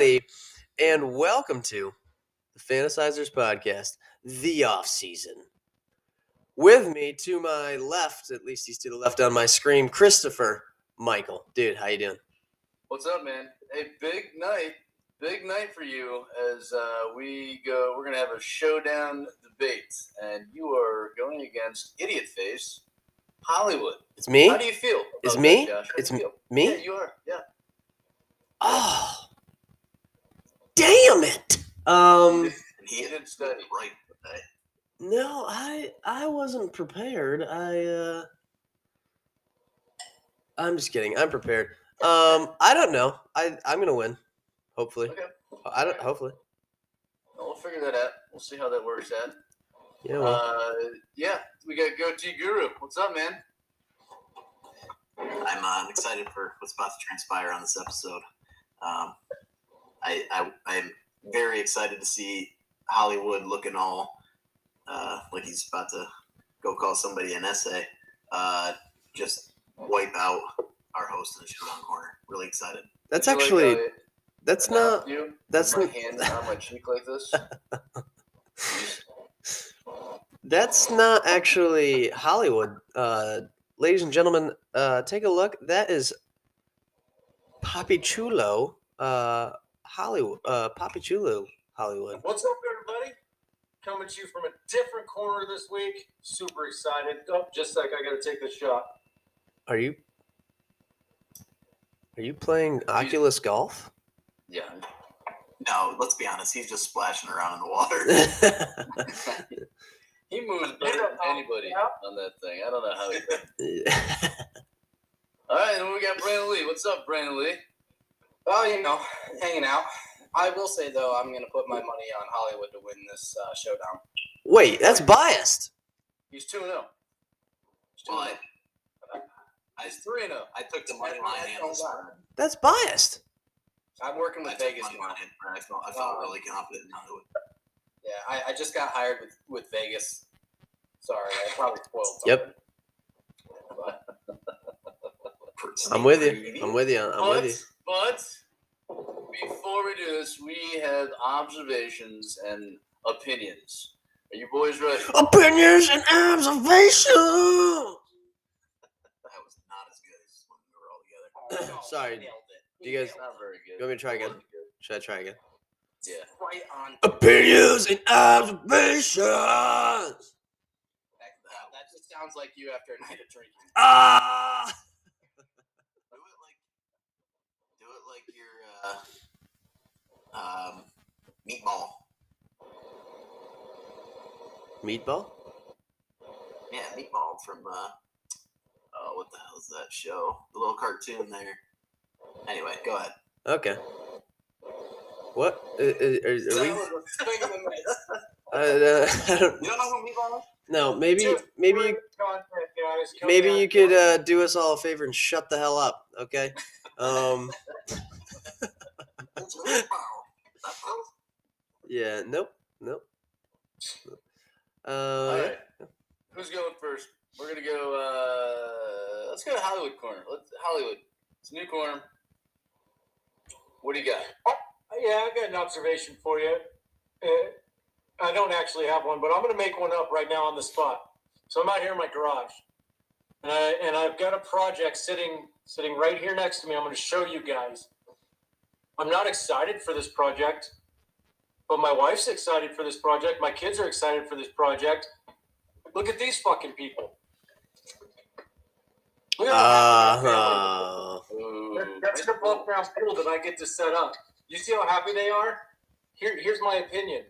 everybody, and welcome to the Fantasizers Podcast, the off season. With me to my left, at least he's to the left on my screen, Christopher Michael. Dude, how you doing? What's up, man? Hey, big night, big night for you as uh, we go. We're gonna have a showdown debate, and you are going against Idiot Face Hollywood. It's me. How do you feel? It's me? that, Josh? How do It's feel? me? Yeah, you are. Yeah. Oh, damn it. Um, He didn't study. Right. no, I I wasn't prepared. I uh, I'm just kidding. I'm prepared. Um, I don't know. I I'm gonna win. Hopefully. Okay. I don't. Hopefully. Well, we'll figure that out. We'll see how that works out. Yeah. Well, Uh, yeah, we got Goatee Guru. What's up, man? I'm uh, excited for what's about to transpire on this episode. Um, I, I I'm very excited to see Hollywood looking all uh, like he's about to go call somebody an essay. Uh, just wipe out our host in the showdown corner. Really excited. that's Did you like actually that's not you. that's my not hand on my cheek like this. that's not actually Hollywood. Uh, ladies and gentlemen, uh, take a look. That is Papi Chulo. Uh, Hollywood. Uh, Papi Chulo. Hollywood. What's up, everybody? Coming to you from a different corner this week. Super excited. Oh, just like I got to take this shot. Are you? Are you playing Oculus Golf? Yeah. No, let's be honest. He's just splashing around in the water. He moves better than anybody on that thing. I don't know how he. All right, and we got Brandon Lee. What's up, Brandon Lee? Oh, you know, hanging out. I will say though, I'm gonna put my money on Hollywood to win this uh, showdown. Wait, that's biased. He's 2 0. well, I, I, He's 3 0. I took the money line and the spread. That's biased. I'm working with took Vegas. money line I felt, I felt Uh, really confident in Hollywood. Yeah, I, I just got hired with, with Vegas. Sorry, I probably spoiled. Yep. something. I'm with you. I'm with you. I'm but, with you. But before we do this, we have observations and opinions. Are you boys ready? Opinions and observations. That was not as good as when we were all together. Oh, Sorry. it. Do you guys- Nailed Not very good. You want me to try again? Should I try again? Yeah. Right on. Opinions and observations. That, that, that just sounds like you after a night of drinking. Ah. Do it like, do it like your uh, um, meatball. Meatball. Yeah, meatball from uh, oh, what the hell is that show? The little cartoon there. Anyway, go ahead. Okay. What? Uh, uh, are, are we? That was a swing and a miss. Uh, I don't. You don't know who meatball is? No, maybe, Dude, maybe, you, content, guys. Come maybe you could uh, do us all a favor and shut the hell up, okay? Um. It's meatball. That's all. Yeah. Nope. Nope. Uh. All yeah. Who's going first? We're gonna go. Uh, let's go to Hollywood corner. Let's Hollywood. It's a new corner. What do you got? Yeah, I got an observation for you. Uh, I don't actually have one, but I'm going to make one up right now on the spot. So I'm out here in my garage, and I and I've got a project sitting sitting right here next to me. I'm going to show you guys. I'm not excited for this project, but my wife's excited for this project. My kids are excited for this project. Look at these fucking people. Look at how happy that family is. Uh, Ooh, That's the ground pool that I get to set up. You see how happy they are? Here, here's my opinion.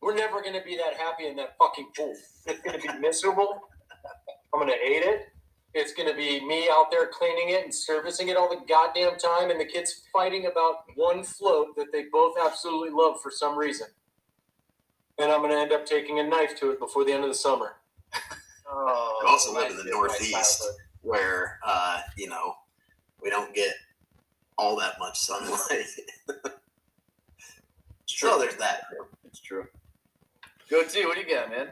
We're never going to be that happy in that fucking pool. It's going to be miserable. I'm going to hate it. It's going to be me out there cleaning it and servicing it all the goddamn time, and the kids fighting about one float that they both absolutely love for some reason. And I'm going to end up taking a knife to it before the end of the summer. Oh, You also live in the Northeast. Where uh, you know we don't get all that much sunlight. It's so there's that. It's true. Goatee. What do you got, man?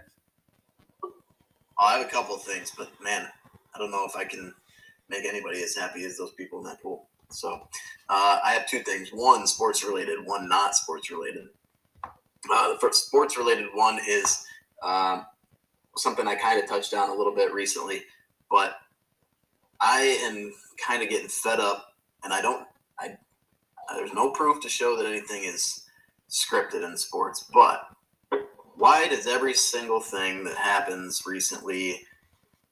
I have a couple of things, but man, I don't know if I can make anybody as happy as those people in that pool. So uh, I have two things: one sports related, one not sports related. Uh, the first sports related one is um, something I kind of touched on a little bit recently, but I am kind of getting fed up, and I don't. I there's no proof to show that anything is scripted in sports, but why does every single thing that happens recently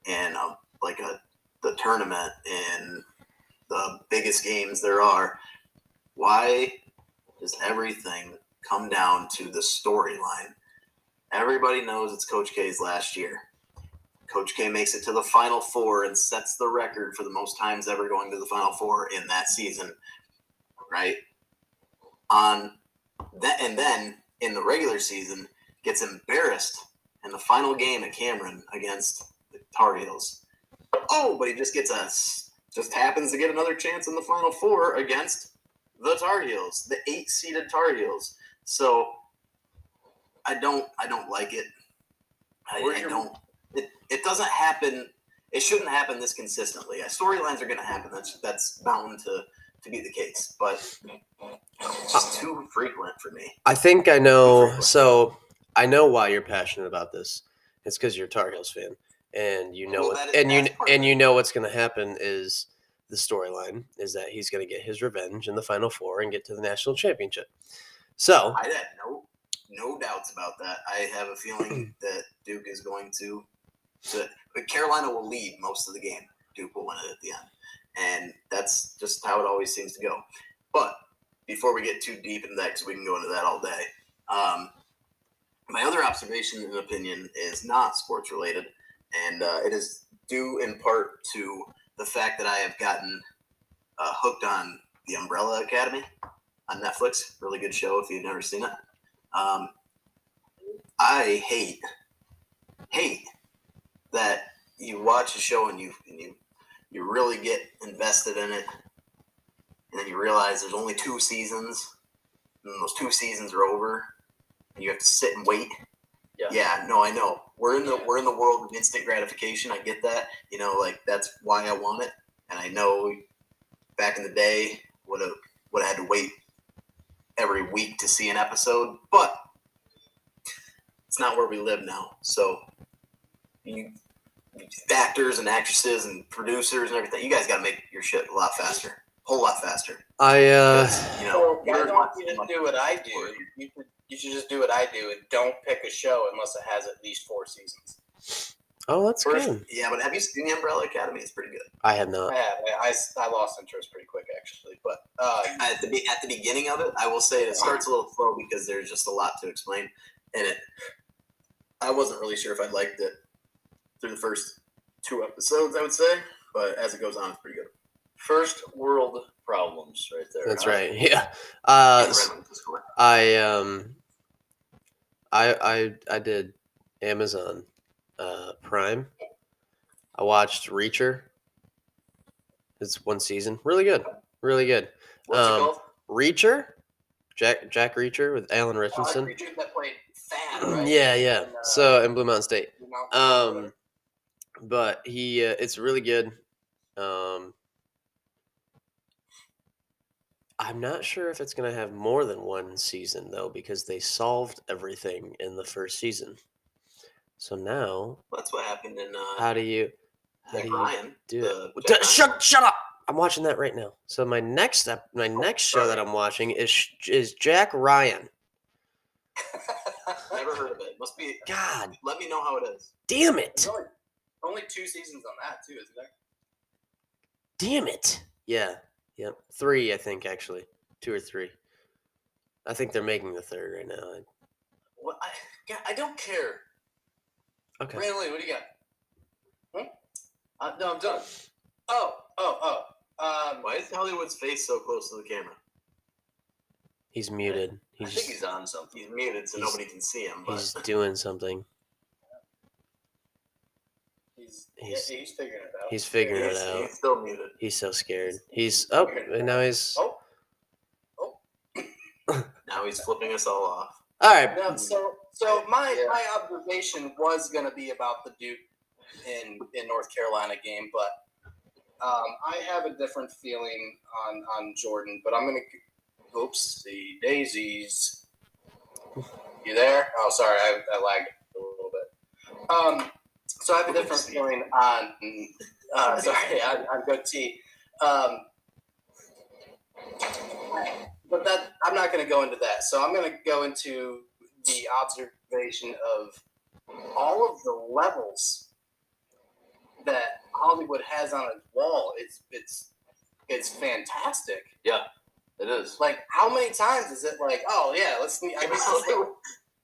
in a, like a the tournament in the biggest games there are, why does everything come down to the storyline? Everybody knows it's Coach K's last year. Coach K makes it to the Final Four and sets the record for the most times ever going to the Final Four in that season, right? On that, and then in the regular season, gets embarrassed in the final game at Cameron against the Tar Heels. Oh, but he just gets a just happens to get another chance in the Final Four against the Tar Heels, the eight-seeded Tar Heels. So I don't, I don't like it. I, I your- don't. It, it doesn't happen. It shouldn't happen this consistently. Uh, Storylines are going to happen. That's that's bound to to be the case, but it's just too frequent for me. I think I know. So I know why you're passionate about this. It's because you're a Tar Heels fan, and you know Well, what, and you that's part of and you know what's going to happen is the storyline is that he's going to get his revenge in the Final Four and get to the national championship. So I had no no doubts about that. I have a feeling that Duke is going to, to but Carolina will lead most of the game. Duke will win it at the end, and that's just how it always seems to go. But before we get too deep into that, because we can go into that all day. Um, my other observation and opinion is not sports related, and uh, it is due in part to the fact that I have gotten uh, hooked on the Umbrella Academy on Netflix. Really good show if you've never seen it. Um, I hate hate that you watch a show and you and you you really get invested in it, and then you realize there's only two seasons, and those two seasons are over, and you have to sit and wait. Yeah. Yeah, no, I know. We're in the we're in the world of instant gratification. I get that. You know, like that's why I want it, and I know back in the day would have would have had to wait every week to see an episode, but it's not where we live now. So you actors and actresses and producers and everything, you guys got to make your shit a lot faster, a whole lot faster. I uh, You So know, why you're don't not- you just do what I do? You should, you should just do what I do and don't pick a show unless it has at least four seasons. oh, that's First, good. yeah, but have you seen the Umbrella Academy? It's pretty good. I have I not. have. I, I, I lost interest pretty quick actually, but uh, At the be- at the beginning of it, I will say it starts a little slow because there's just a lot to explain, and it. I wasn't really sure if I liked it through the first two episodes. I would say, but as it goes on, it's pretty good. First world problems, right there. That's huh? right. Yeah. Uh, And s- Redmond to score. I um, I I I did Amazon uh, Prime. I watched Reacher. It's one season. Really good. Really good. What's it Um, called? Reacher, Jack Jack Reacher with Alan like Richardson. Richard that played right? Yeah, yeah. And, uh, So in Blue Mountain State. Um, but he, uh, it's really good. Um, I'm not sure if it's gonna have more than one season though, because they solved everything in the first season. So now, That's what happened in uh, how do you, how Jack do you Ryan. do it? Jack D- Shut, shut up! I'm watching that right now. So my next step, my Oh, next show that. I'm watching is is Jack Ryan. Never heard of it. Must be. God Let me know how it is. damn it! only, only two seasons on that too, isn't there? Damn it! Yeah, yep. Three, I think actually, two or three. I think they're making the third right now. I- What? I, yeah, I don't care. Okay. Ranley, what do you got? Hmm? Uh, no, I'm done. Oh, oh, oh. Um, Why is Hollywood's face so close to the camera? He's muted. I He's think he's on something. He's muted, so He's- nobody can see him. But he's doing something. He's, He's- he's figuring it out. He's figuring it out. he's still muted. He's so scared. He's oh, and now he's Oh, Now he's flipping us all off. all right. no, so so my Yeah. my observation was going to be about the Duke in in North Carolina game, but Um, I have a different feeling on on Jordan, but I'm gonna. Oops, the daisies. You there? Oh, sorry, I, I lagged a little bit. Um, so I have a different feeling on. Uh, sorry, on, on goatee. Um, but that I'm not going to go into that. So I'm going to go into the observation of all of the levels that Hollywood has on its wall. It's it's it's fantastic. Yeah, it is. Like how many times is it like, oh yeah, let's I guess it's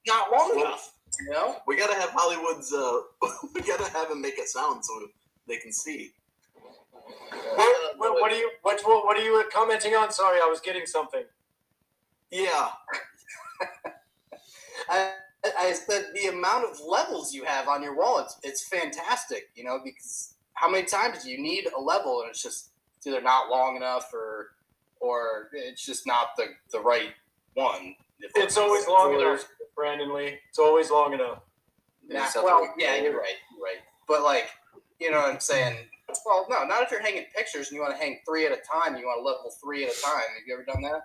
not long enough, you know? We gotta have Hollywood's. Uh, we gotta have him make it sound so they can see. What, what, what are you what, what what are you commenting on? Sorry, I was getting something. Yeah, I, I said the amount of levels you have on your wall, it's, it's fantastic, you know, because how many times do you need a level and it's just it's either not long enough or or it's just not the, the right one. It's always long or- enough, Brandon Lee. It's always long enough. Nah, well, the- yeah, you're right, you're right. But like, you know what I'm saying? Well, no, not if you're hanging pictures and you want to hang three at a time. You want to level three at a time. Have you ever done that?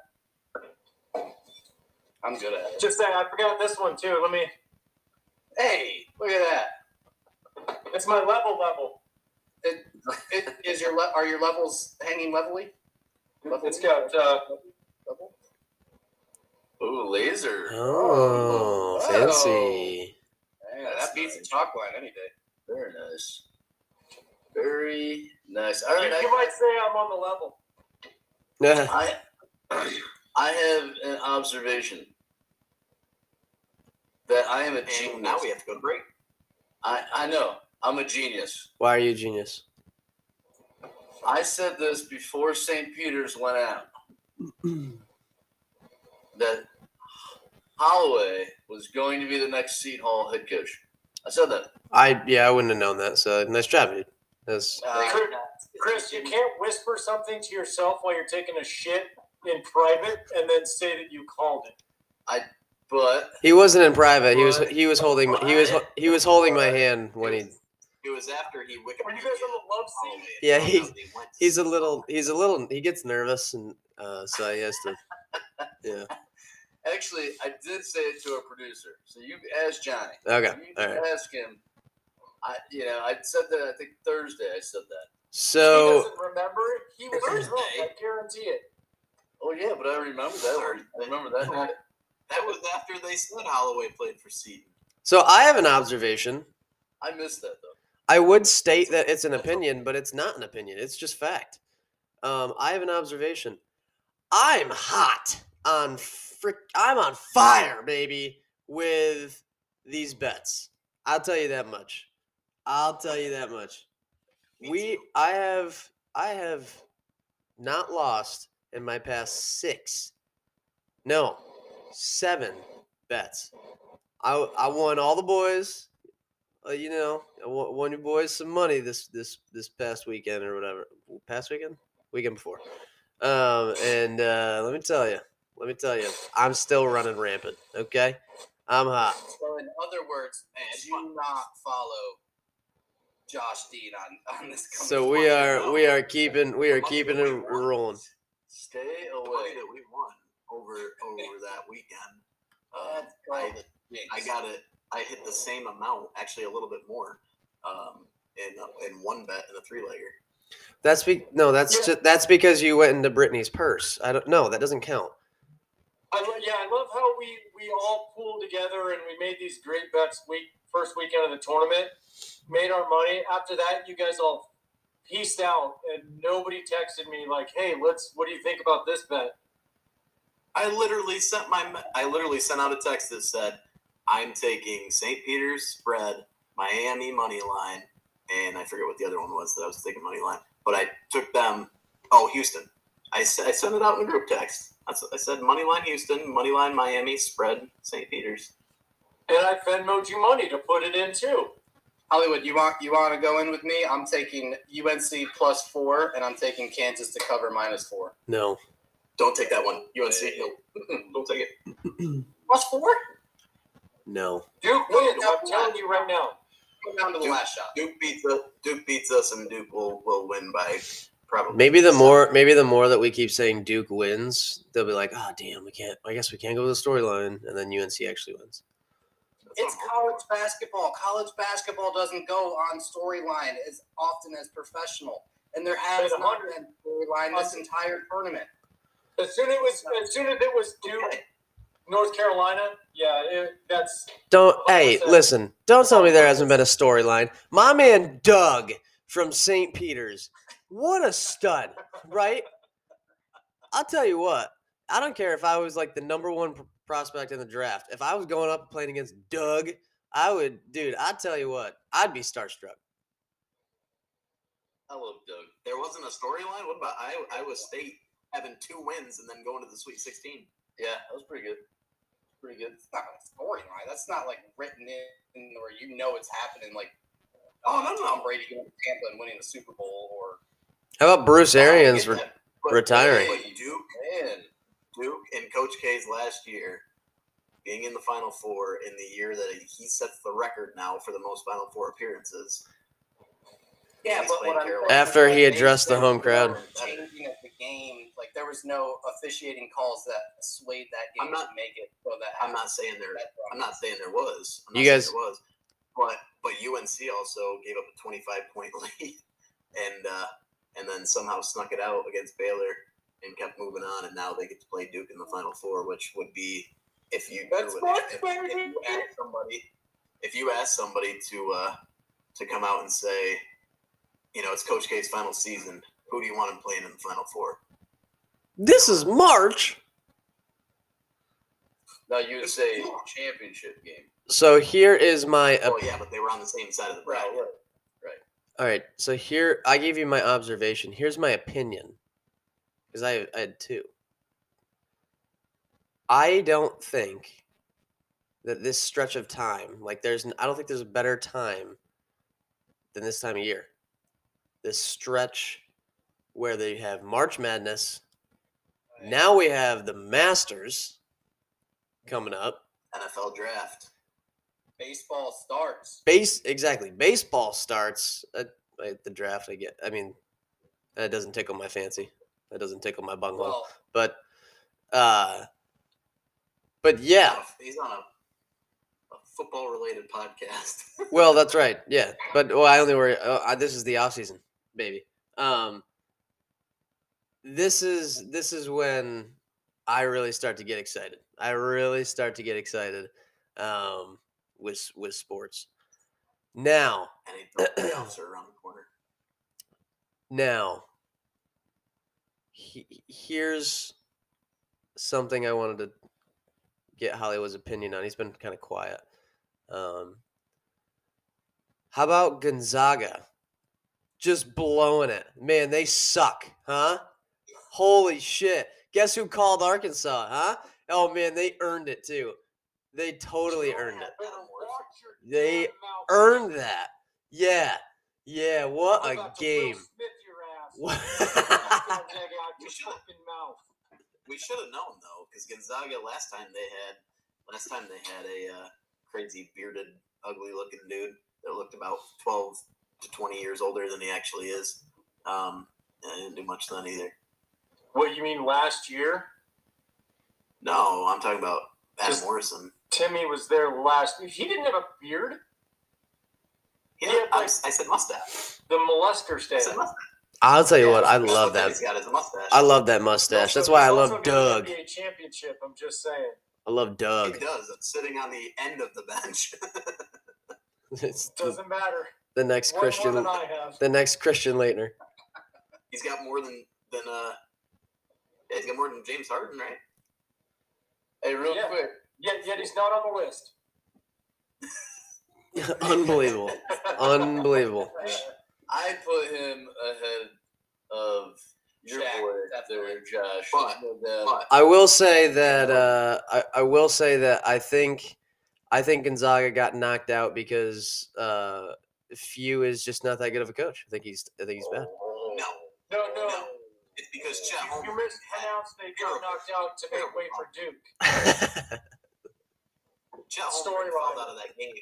I'm good at it. Just saying, I forgot this one too. Let me. Hey, look at that. It's my level level. It, it, is your le- are your levels hanging levelly? Levelly? It's got uh, level. Ooh, laser. Oh, Oh. fancy. Oh. Yeah, that beats nice. a chalk line any day. Very nice. Very nice. All you, right. you I, might say I'm on the level. Yeah. I, I have an observation that I am a genius. and now we have to go to break. I, I know. I'm a genius. Why are you a genius? I said this before St. Peter's went out that Holloway was going to be the next Seton Hall head coach. I said that. I yeah, I wouldn't have known that. So nice job, dude. That's Uh, Chris, you can't whisper something to yourself while you're taking a shit in private and then say that you called it. I but he wasn't in private. He was he was holding he was he was holding my hand when he it was after he Wikipedia. Were you guys on the love scene? Yeah, he- out they went to he's a little he's a little he gets nervous and uh so he has to yeah. Actually, I did say it to a producer. So you asked Johnny. Okay. You All right. ask him. I, you know, I said that. I think Thursday. I said that. he So doesn't remember it. He was Thursday. I guarantee it. Oh yeah, but I remember that. I remember that. night. That was after they said Holloway played for Seton. so I have an observation. I missed that though. I would state that it's an opinion, but it's not an opinion. It's just fact. Um, I have an observation. I'm hot on frick. I'm on fire, baby, with these bets. I'll tell you that much. I'll tell you that much. We. I have, I have not lost in my past six. No, seven bets. I I won all the boys uh, you know, I wa- won you boys some money this this this past weekend or whatever. Past weekend, weekend before. Um, and uh, let me tell you, let me tell you, I'm still running rampant. Okay, I'm hot. So in other words, do not follow Josh Dean on on this. So we one. are we are keeping we are keeping that it rolling. Stay away. that we won over over that weekend. Uh, I. I got it. I hit the same amount, actually a little bit more, um, in uh, in one bet in a three legger. That's be no, that's Yeah. just that's because you went into Brittany's purse. I don't know. That doesn't count. I lo- yeah, I love how we we all pooled together and we made these great bets week first weekend of the tournament, made our money. After that, you guys all pieced out and nobody texted me like, "Hey, let's. What do you think about this bet?" I literally sent my I literally sent out a text that said, "I'm taking St. Peter's spread, Miami money line, and I forget what the other one was that I was taking money line, but I took them. Oh, Houston. I, s- I sent it out in a group text. That's, I said money line Houston, money line Miami, spread St. Peter's. And I Venmoed you money to put it in too. Hollywood, you want you want to go in with me? I'm taking UNC plus four, and I'm taking Kansas to cover minus four. No. Don't take that one. UNC. No, don't take it. Plus four? No. Duke wins. I'm telling you right now. come down to the Duke- last shot. Duke beats us. Duke beats us, and Duke will, will win by probably. Maybe the seven. more maybe the more that we keep saying Duke wins, they'll be like, oh damn, we can't. I guess we can't go with the storyline, and then UNC actually wins. It's college basketball. College basketball doesn't go on storyline as often as professional, and there has But not 100 been storyline this entire tournament. As soon as it was, as soon as it was Duke, North Carolina, yeah, it, that's Don't hey, what's listen. Don't tell me there hasn't been a storyline. My man Doug from St. Peter's, what a stud, right? I'll tell you what. I don't care if I was like the number one pr- prospect in the draft. If I was going up playing against Doug, I would, dude. I'd tell you what. I'd be starstruck. I love Doug. There wasn't a storyline. What about Iowa, Iowa State having two wins and then going to the Sweet 16? Yeah, that was pretty good. Pretty good. It's not a storyline. That's not like written in where you know it's happening. Like, Oh, no, no. Tom Brady going to Tampa and winning the Super Bowl, or How about Bruce Arians? Re- get that. But- retiring. But Duke, Man, Duke, and Coach K's last year being in the Final Four in the year that he sets the record now for the most Final Four appearances. yeah, but what I'm Carolina. saying is, After he addressed the home crowd. Changing of the game, like there was no officiating calls that swayed that game I'm not- to make it so that I'm not saying there. I'm not saying there was. I'm You not saying guys- there was, but but UNC also gave up a 25 point lead, and uh, and then somehow snuck it out against Baylor and kept moving on, and now they get to play Duke in the Final Four, which would be if you That's if, much if, if you ask somebody if you ask somebody to uh, to come out and say, you know, it's Coach K's final season. Who do you want him playing in the Final Four? This is March. now you would say championship game. So here is my. Oh yeah, but they were on the same side of the Right, bracket. right. All right. So here, I gave you my observation. Here's my opinion, because I, I had two. I don't think that this stretch of time, like there's, I don't think there's a better time than this time of year. This stretch where they have March Madness. Now we have the Masters coming up. NFL draft. Baseball starts. Base exactly. Baseball starts at, at the draft. I get. I mean, that doesn't tickle my fancy. That doesn't tickle my bunghole. Well, but, uh, but yeah. He's on a, a football related podcast. Well, that's right. Yeah, but well, I only worry. Uh, I- this is the off season, baby. Um, this is this is when I really start to get excited. I really start to get excited um, with with sports. Now, and playoffs are around the corner. Now, he, here's something I wanted to get Hollywood's opinion on. He's been kind of quiet. Um, how about Gonzaga? Just blowing it. Man, they suck, huh? Holy shit. Guess who called Arkansas, huh? Oh, man, they earned it too. They totally earned it. Better watch your They. Earned that. Yeah. Yeah, what I'm a about to Will game. Smith your ass. What? Gonzaga out We should've- We should have known though, because Gonzaga last time they had last time they had a uh, crazy bearded, ugly looking dude that looked about twelve to twenty years older than he actually is. Um, and didn't do much then either. What you mean last year? No, I'm talking about Adam Just- Morrison. Timme was there last. He didn't have a beard. Yeah, Yeah, I, like- I said mustache. The molester I stand. said mustache. I'll tell you what, I love that that. He's got his mustache. I love that mustache. That's why I love Doug. NBA championship. I'm just saying. I love Doug. He Doug. does. It's sitting on the end of the bench. it Doesn't matter. the next One more Christian, than I have. the next Christian Laettner. he's got more than than uh. Yeah, he's got more than James Harden, right? Hey, real Yeah. quick, Yet, yet he's not on the list. Unbelievable. Unbelievable. I put him ahead of your Shaq, boy there, Josh. But- But I will say that uh, I, I will say that I think I think Gonzaga got knocked out because uh, Few is just not that good of a coach. I think he's I think he's bad. no, No, no. No. it's because Chet You, you Holmgren had mispronounced they got knocked out to make way for Duke. Chet Holmgren Storyline. out of that game.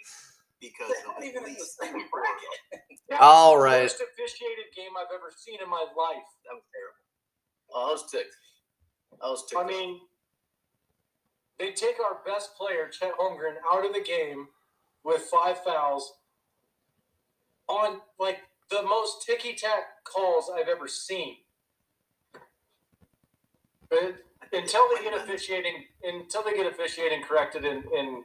because They're of at even in the same bracket. That All was the right. Worst officiated game I've ever seen in my life. That was terrible. Oh, I was ticked. I was ticked. I mean, they take our best player, Chet Holmgren, out of the game with five fouls on like the most ticky tack calls I've ever seen. But until they get officiating, until they get officiating corrected, in, in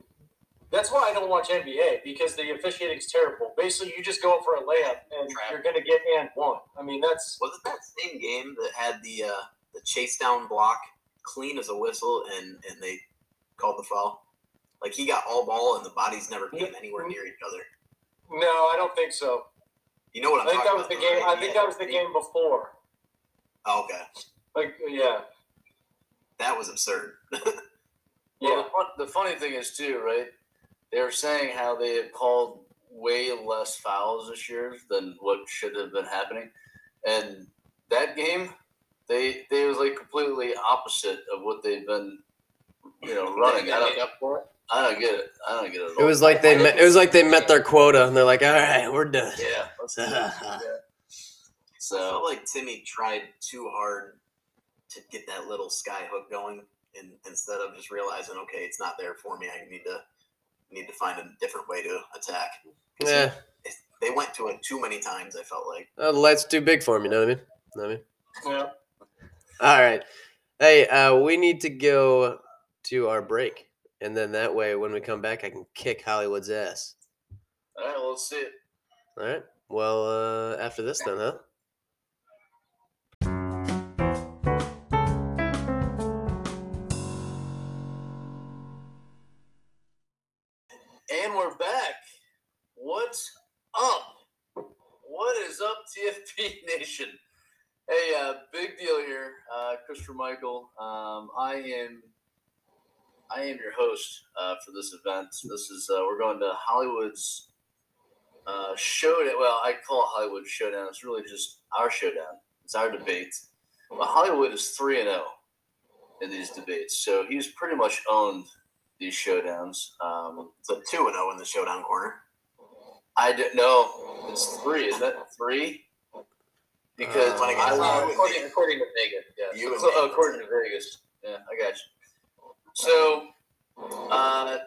that's why I don't watch NBA because the officiating's terrible. Basically, you just go for a layup and Trap. you're going to get and one. I mean, that's Wasn't that same game that had the uh, the chase down block clean as a whistle and and they called the foul? Like he got all ball and the bodies never came anywhere near each other. no, I don't think so. You know what I'm I think that talking was the game. right? I think Yeah. that was the game before. Oh, okay, Like, yeah, that was absurd. Well, yeah. the, fun, the funny thing is too, right? They were saying how they had called way less fouls this year than what should have been happening, and that game, they they was like completely opposite of what they've been, you know, running. I Make don't, up for it. I don't get it. I don't get it. At It was like they met, it was like they met their quota, and they're like, "All right, we're done." yeah. Let's do it. I So felt like Timme tried too hard to get that little sky hook going, and instead of just realizing, okay, it's not there for me, I need to need to find a different way to attack. Yeah, he- they went to it too many times. I felt like. uh, the light's too big for me. You know what I mean? Know what I mean? yeah. All right. Hey, uh, we need to go to our break, and then that way, when we come back, I can kick Hollywood's ass. all right, well, let's see it. All right. Well, uh, after this, then, huh? TFP Nation? Hey, uh, big deal here, uh, Christopher Michael. Um, I am, I am your host uh, for this event. This is uh, we're going to Hollywood's uh, showdown. Well, I call it Hollywood Showdown. It's really just our showdown. It's our debate. But Hollywood is three and zero in these debates, so he's pretty much owned these showdowns. Um, So two and zero in the showdown corner. I didn't know. It's three. Is that three? Because Uh, I Uh, love according, according to Vegas, yeah. You so, me. according to Vegas. Yeah, I got you. So uh,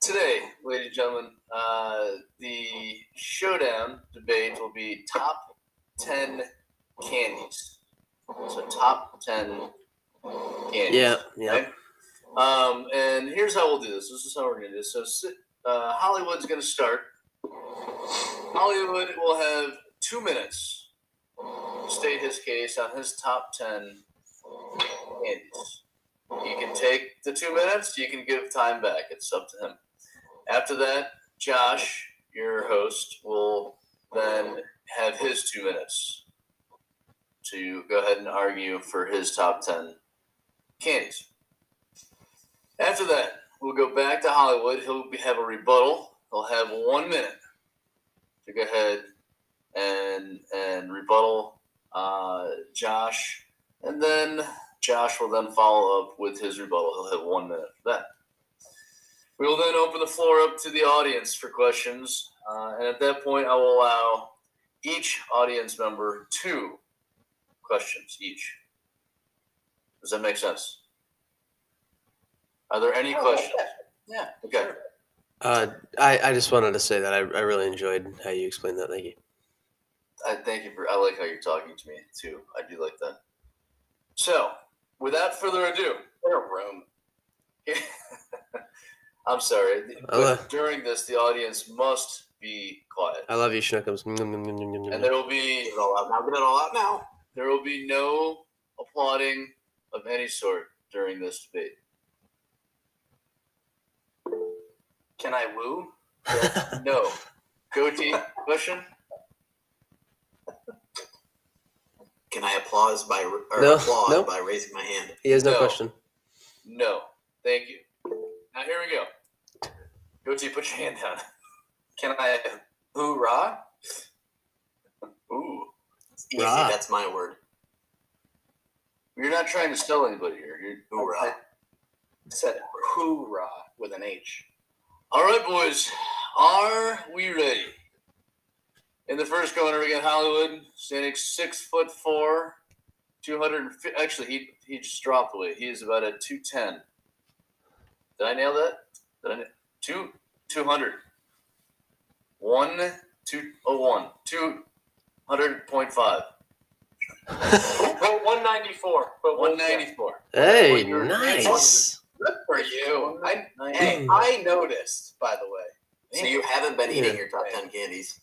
today, ladies and gentlemen, uh, the showdown debate will be top ten candies. So top ten candies. Yeah. Yeah. Okay? Um, and here's how we'll do this. This is how we're gonna do this. So uh, Hollywood's gonna start. Hollywood will have two minutes to state his case on his top ten candies. He can take the two minutes. You can give time back. It's up to him. After that, Josh, your host, will then have his two minutes to go ahead and argue for his top ten candies. After that, we'll go back to Hollywood. He'll have a rebuttal. He'll have one minute to go ahead and and rebuttal uh, Josh, and then Josh will then follow up with his rebuttal. He'll have one minute for that. We will then open the floor up to the audience for questions, uh, and at that point, I will allow each audience member two questions each. Does that make sense? Are there any questions? Yeah. Okay. Uh, I, I just wanted to say that I, I really enjoyed how you explained that. Thank you. I thank you for. I like how you're talking to me too. I do like that. So, without further ado, room. I'm sorry. But during this, the audience must be quiet, I love you, Schnookums. and there will be Get all out now. Get it all out now. there will be no applauding of any sort during this debate. Can I woo? No. Goatee question. Can I applause by or No, applaud no. by raising my hand? He has no, No. question. No. Thank you. Now here we go. Goatee, put your hand down. Can I hoorah? Ooh. It's easy. Right. That's my word. You're not trying to sell anybody here. You're, Hoorah. I said hoorah with an H. All right, boys. Are we ready? In the first corner, we got Hollywood standing six foot four, two hundred. Actually, he he just dropped the weight. He is about at two ten. Did I nail that? Did I na- two two hundred? One two oh one two hundred point five. But 194. But One ninety four. Hey, nice. Good for you. I, hey, I noticed, by the way. So you haven't been eating Yeah. your top ten candies.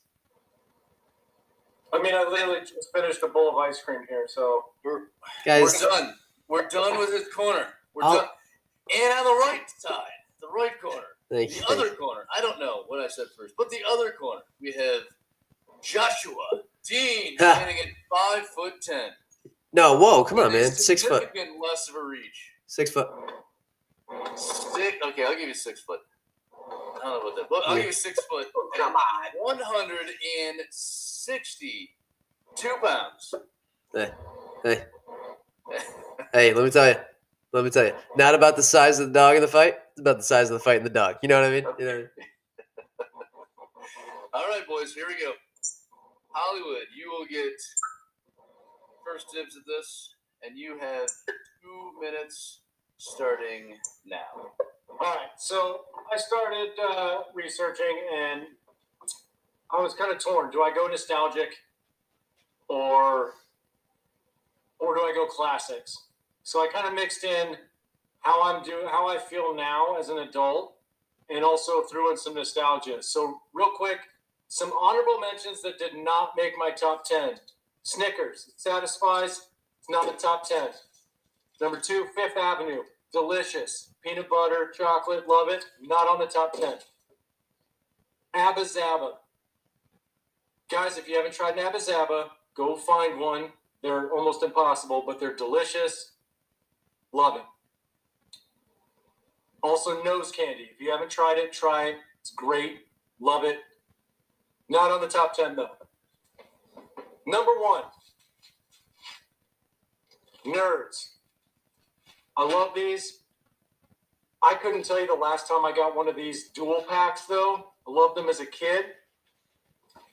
I mean, I literally just finished a bowl of ice cream here, so We're, Guys, we're done. We're done with this corner. We're I'll- done. And on the right side, the right corner. thank you. The thank other you. corner, I don't know what I said first, but the other corner, we have Joshua Dean Ha. standing at five foot ten. No, whoa, come on, man. Six foot. significant less of a reach. Six foot. Six. Okay, I'll give you six foot. I don't know about that, but I'll give you six foot. Oh, come on. One hundred and sixty-two pounds. Hey, hey, let me tell you. Let me tell you. Not about the size of the dog in the fight. It's about the size of the fight in the dog. You know what I mean? You know what I mean? All right, boys, here we go. Hollywood, you will get first dibs at this, and you have two minutes starting now. All right, so I started uh, researching and I was kind of torn. Do I go nostalgic or or do I go classics? So I kind of mixed in how I'm doing, how I feel now as an adult, and also threw in some nostalgia. So real quick, some honorable mentions that did not make my top ten. Snickers, it satisfies. It's not the top ten. Number two, Fifth Avenue, delicious. Peanut butter, chocolate, love it. Not on the top 10. Abba Zaba. Guys, if you haven't tried an Abba Zaba, go find one. They're almost impossible, but they're delicious. Love it. Also, nose candy. If you haven't tried it, try it. It's great. Love it. Not on the top 10, though. Number one Nerds. I love these. I couldn't tell you the last time I got one of these dual packs, though. I loved them as a kid.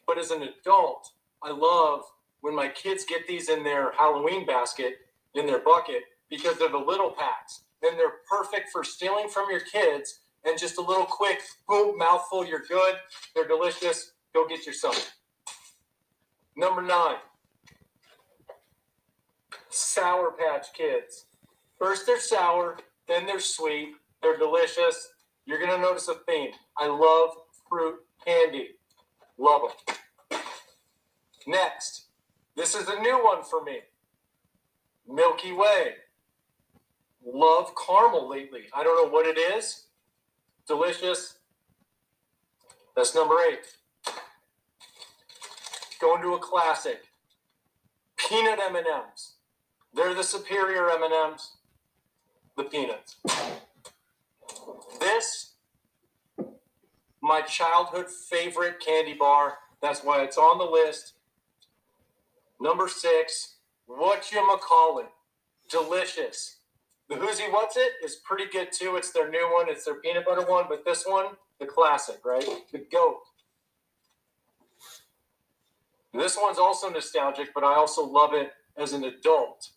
But as an adult, I love when my kids get these in their Halloween basket, in their bucket, because they're the little packs. Then they're perfect for stealing from your kids and just a little quick boom, mouthful, you're good. They're delicious. Go get yourself. Number nine Sour Patch Kids. First they're sour, then they're sweet, they're delicious. You're going to notice a theme. I love fruit candy. Love them. Next, this is a new one for me Milky Way. Love caramel lately. I don't know what it is. Delicious. That's number eight. Going to a classic. Peanut M&Ms. They're the superior M&Ms. The peanuts. This, my childhood favorite candy bar. That's why it's on the list. Number six, what you call it? Delicious. The Whoosy What's It is pretty good too. It's their new one. It's their peanut butter one, but this one, the classic, right? The goat. This one's also nostalgic, but I also love it as an adult.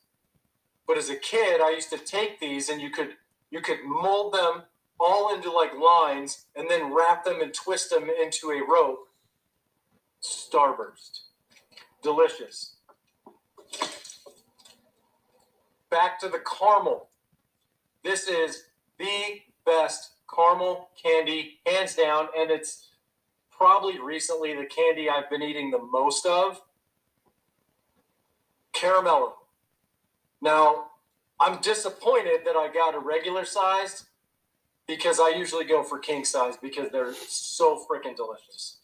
But as a kid, I used to take these and you could you could mold them all into like lines and then wrap them and twist them into a rope. Starburst. Delicious. Back to the caramel. This is the best caramel candy, hands down, and it's probably recently the candy I've been eating the most of. Caramello. Now, I'm disappointed that I got a regular size because I usually go for king size because they're so freaking delicious.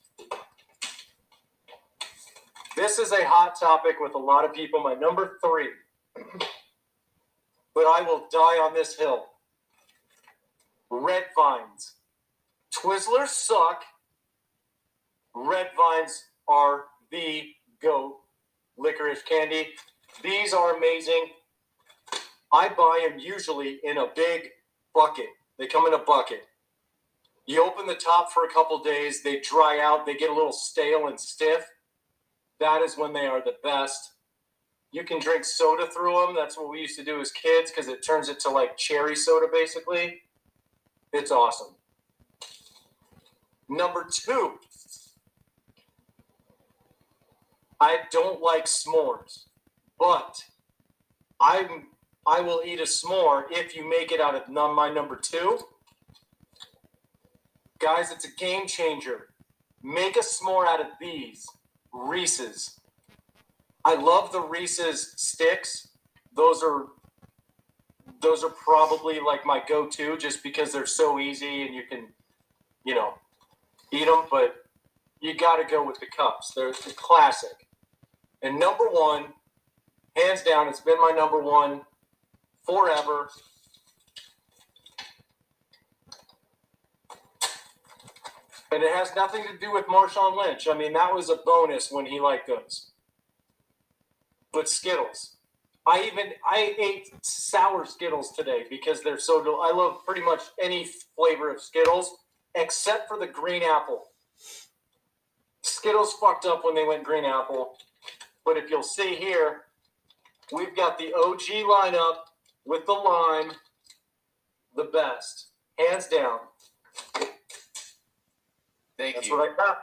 This is a hot topic with a lot of people. My number three, but I will die on this hill. Red vines. Twizzlers suck. Red vines are the goat licorice candy. These are amazing. I buy them usually in a big bucket. They come in a bucket. You open the top for a couple days, they dry out, they get a little stale and stiff. That is when they are the best. You can drink soda through them. That's what we used to do as kids because it turns it to like cherry soda basically. It's awesome. Number two, I don't like s'mores, but I'm I will eat a s'more if you make it out of num- my number two. Guys, it's a game changer. Make a s'more out of these Reese's. I love the Reese's sticks. Those are those are probably like my go-to just because they're so easy and you can, you know, eat them. But you got to go with the cups. They're the classic. And number one, hands down, it's been my number one forever. And it has nothing to do with Marshawn Lynch. I mean, that was a bonus when he liked those. But Skittles. I even I ate sour Skittles today because they're so del- I love pretty much any flavor of Skittles except for the green apple. Skittles fucked up when they went green apple. But if you'll see here, we've got the OG lineup with the lime, the best, hands down. Thank you. That's you. what I got.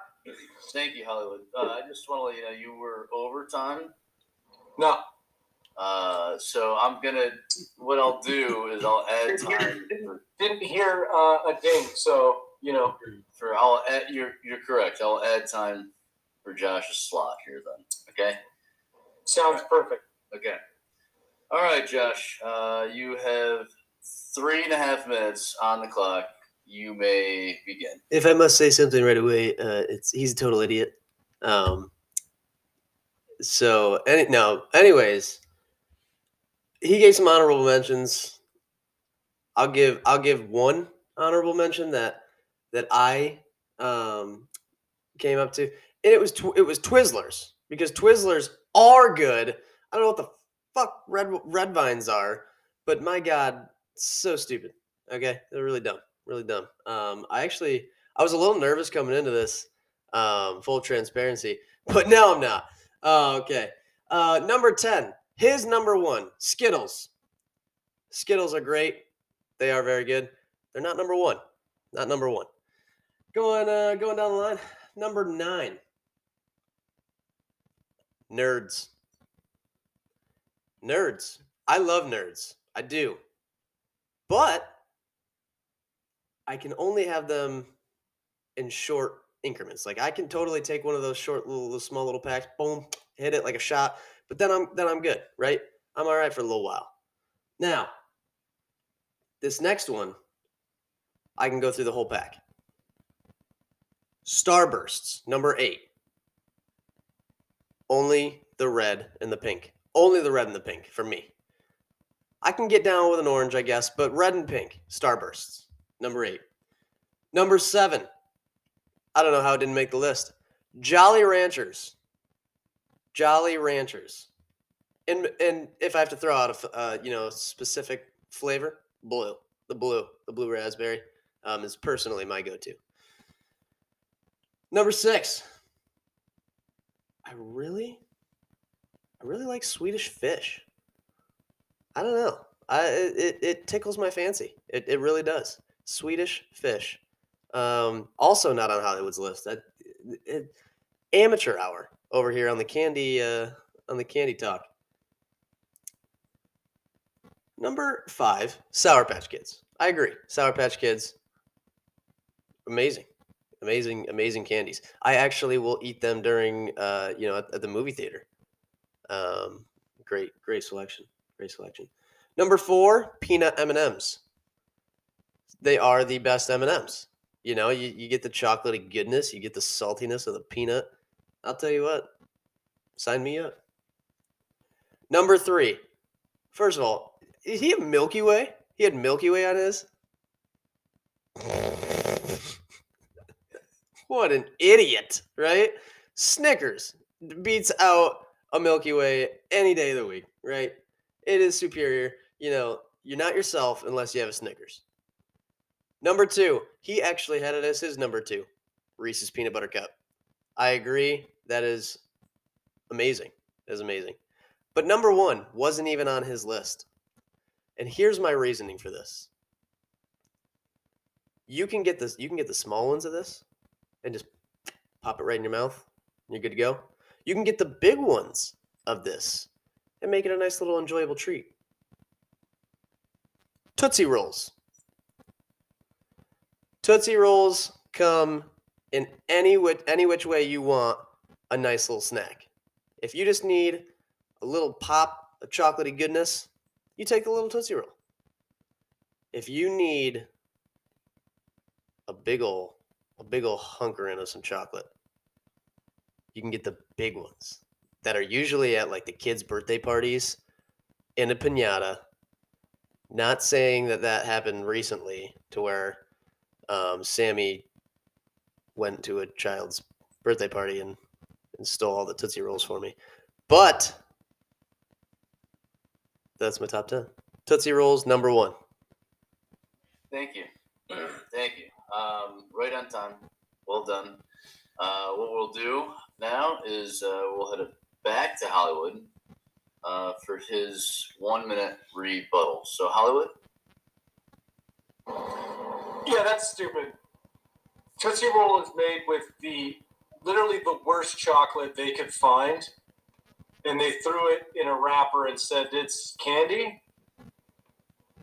Thank you, Hollywood. Uh, I just want to let you know you were overtime. No, Uh, so I'm gonna. What I'll do is I'll add time for, didn't hear uh, a ding, so you know. for I'll add. You're you're correct. I'll add time for Josh's slot here then. Okay. Sounds perfect. Okay. All right, Josh. Uh, you have three and a half minutes on the clock. You may begin. If I must say something right away, uh, it's he's a total idiot. Um, so any no, anyways, he gave some honorable mentions. I'll give I'll give one honorable mention that that I um, came up to, and it was tw- it was Twizzlers because Twizzlers are good. I don't know what the fuck red red vines are, but my god, so stupid. Okay, they're really dumb, really dumb. Um, I actually I was a little nervous coming into this, um, full transparency, but now I'm not. Uh, okay, uh, number ten, his number one, Skittles. Skittles are great. They are very good. They're not number one. Not number one. Going uh, going down the line, number nine. Nerds. Nerds. I love nerds. I do. But I can only have them in short increments. Like I can totally take one of those short little, little small little packs, boom, hit it like a shot, but then I'm then I'm good, right? I'm all right for a little while. Now, this next one, I can go through the whole pack. Starbursts, number eight. Only the red and the pink. Only the red and the pink for me. I can get down with an orange, I guess, but red and pink, Starbursts, number eight. Number seven. I don't know how it didn't make the list. Jolly Ranchers. Jolly Ranchers. And and if I have to throw out a uh, you know specific flavor, blue. The blue, the blue raspberry, um, is personally my go-to. Number six. I really, Really like Swedish fish. I don't know. I it, it, it tickles my fancy. It, it really does. Swedish fish. Um, also not on Hollywood's list. That it, amateur hour over here on the candy uh, on the candy talk. Number five, Sour Patch Kids. I agree. Sour Patch Kids, amazing, amazing, amazing candies. I actually will eat them during, uh, you know, at, at the movie theater. Um, great, great selection. Great selection. Number four, peanut M and M's. They are the best M and M's. You know, you, you get the chocolatey goodness, you get the saltiness of the peanut. I'll tell you what, sign me up. Number three, first of all, did he have Milky Way? He had Milky Way on his. what an idiot, right? Snickers beats out a Milky Way any day of the week, right? It is superior. You know, you're not yourself unless you have a Snickers. Number two, he actually had it as his number two, Reese's Peanut Butter Cup. I agree. That is amazing. That is amazing. But number one wasn't even on his list. And here's my reasoning for this. You can get this, you can get the small ones of this and just pop it right in your mouth. You're good to go. You can get the big ones of this and make it a nice little enjoyable treat. Tootsie Rolls. Tootsie Rolls come in any which, any which way you want a nice little snack. If you just need a little pop of chocolatey goodness, you take a little Tootsie Roll. If you need a big ol' a big ol' hunkering of some chocolate, you can get the big ones that are usually at like the kids' birthday parties in a pinata. Not saying that that happened recently to where um, Sammy went to a child's birthday party and, and stole all the Tootsie Rolls for me. But that's my top 10. Tootsie Rolls, number one. Thank you. Thank you. Um, right on time. Well done. Uh, what we'll do now is uh, we'll head back to Hollywood uh, for his one minute rebuttal. So, Hollywood? Yeah, that's stupid. Tootsie Roll is made with the literally the worst chocolate they could find, and they threw it in a wrapper and said it's candy.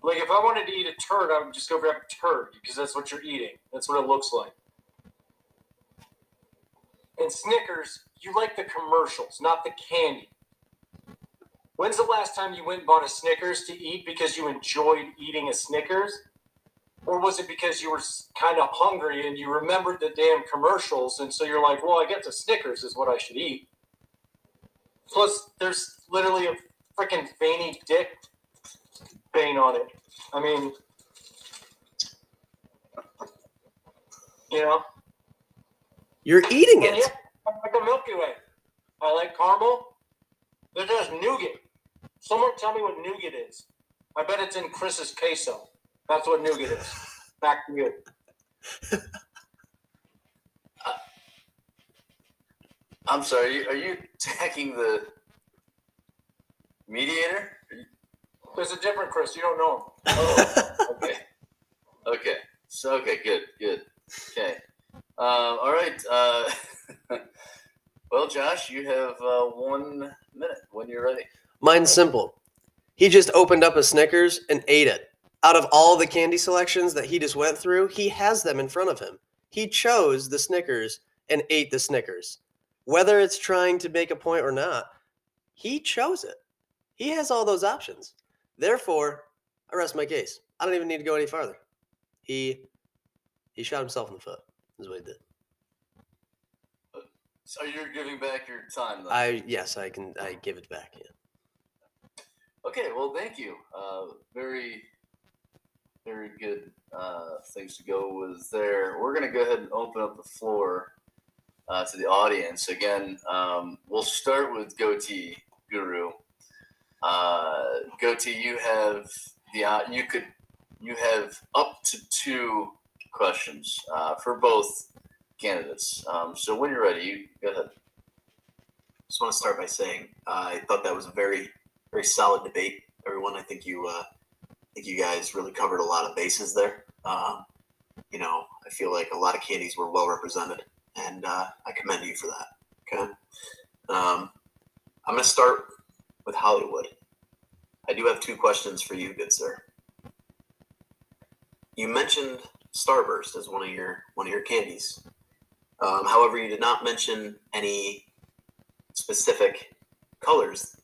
Like if I wanted to eat a turd, I would just go grab a turd because that's what you're eating. That's what it looks like. And Snickers, you like the commercials, not the candy. When's the last time you went and bought a Snickers to eat because you enjoyed eating a Snickers? Or was it because you were kind of hungry and you remembered the damn commercials and so you're like, well, I guess a Snickers is what I should eat? Plus, there's literally a freaking veiny dick vein on it. I mean, you know? You're eating And it. yeah, I like a Milky Way. I like caramel. There's just nougat. Someone tell me what nougat is. I bet it's in Chris's queso. That's what nougat is. Back to you. I'm sorry, are you, are you attacking the mediator? You- There's a different Chris. You don't know him. Oh, okay. Okay. So, okay, good, good. Okay. Um, all right. Uh, well, Josh, you have uh, one minute when you're ready. Mine's simple. He just opened up a Snickers and ate it. Out of all the candy selections that he just went through, he has them in front of him. He chose the Snickers and ate the Snickers. Whether it's trying to make a point or not, he chose it. He has all those options. Therefore, I rest my case. I don't even need to go any farther. He he shot himself in the foot. Is what did. So you're giving back your time. I yes, I can I give it back. Yeah. Okay, well, thank you. Uh, very, very good uh, things to go with there. We're going to go ahead and open up the floor uh, to the audience. Again, um, we'll start with Goatee Guru. Uh, Goatee, you have the uh, you could you have up to two questions uh, for both candidates. Um, so when you're ready, you go ahead. Just want to start by saying uh, I thought that was a very, very solid debate. Everyone, I think you, uh, I think you guys really covered a lot of bases there. Um, you know, I feel like a lot of candies were well represented, and uh, I commend you for that. Okay, um, I'm going to start with Hollywood. I do have two questions for you, good sir. You mentioned Starburst as one of your one of your candies. Um, however, you did not mention any specific colors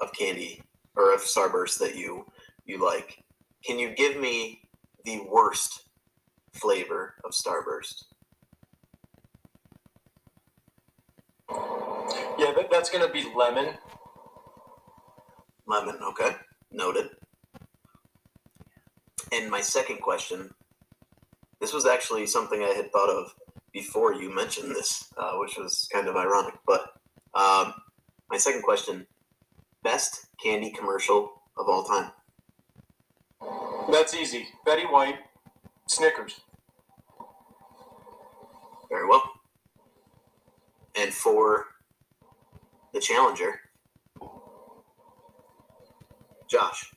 of candy or of Starburst that you you like. Can you give me the worst flavor of Starburst? Yeah, that, that's going to be lemon. Lemon, okay, noted. And my second question, this was actually something I had thought of before you mentioned this, uh, which was kind of ironic. But um, my second question, best candy commercial of all time. That's easy. Betty White, Snickers. Very well. And for the challenger, Josh,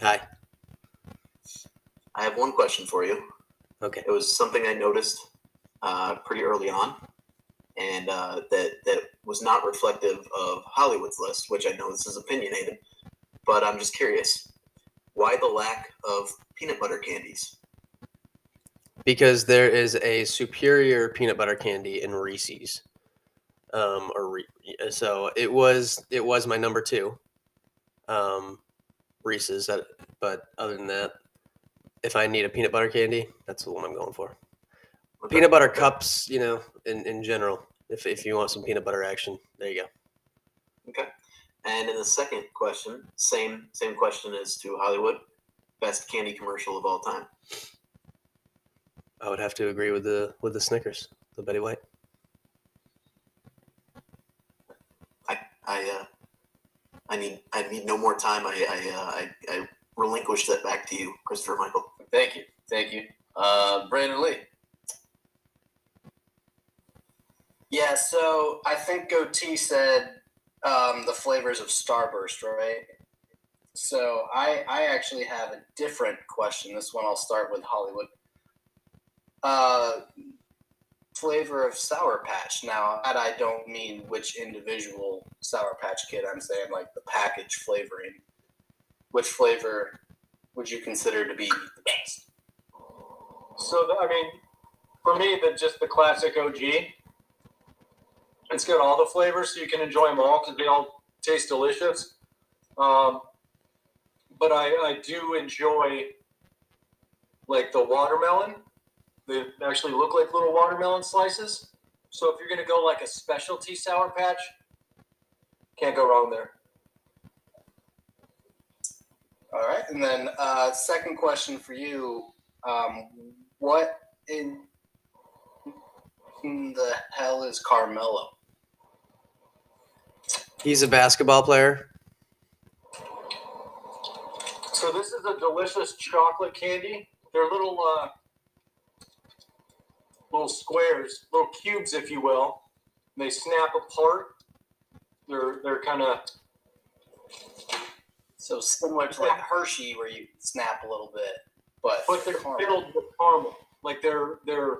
Hi. I have one question for you. Okay. It was something I noticed uh, pretty early on, and uh, that that was not reflective of Hollywood's list, which I know this is opinionated, but I'm just curious, why the lack of peanut butter candies? Because there is a superior peanut butter candy in Reese's. Um, or Re- so it was it was my number two. Um, Reese's. But other than that, if I need a peanut butter candy, that's the one I'm going for. Okay. Peanut butter cups, you know, in, in general. If, if you want some peanut butter action, there you go. Okay. And in the second question, same same question as to Hollywood, best candy commercial of all time. I would have to agree with the with the Snickers, the Betty White. I I uh, I need I need no more time. I I, uh, I I relinquish that back to you, Christopher Michael. Thank you. Thank you. Uh, Brandon Lee. Yeah, so I think Goatee said um, the flavors of Starburst, right? So I I actually have a different question. This one I'll start with Hollywood. Uh, flavor of Sour Patch. Now, that I don't mean which individual Sour Patch Kid. I'm saying like the package flavoring. Which flavor would you consider to be the best? So the, I mean, for me, the just the classic OG. It's got all the flavors, so you can enjoy them all because they all taste delicious. Um, but I, I do enjoy like the watermelon. They actually look like little watermelon slices. So if you're gonna go like a specialty sour patch, can't go wrong there. All right, and then uh, second question for you: um, What in, in the hell is Carmelo? He's a basketball player. So this is a delicious chocolate candy. They're little uh, little squares, little cubes, if you will. They snap apart. They're they're kind of So similar to like Hershey, where you snap a little bit, but but they're caramel. filled with caramel. Like they're they're.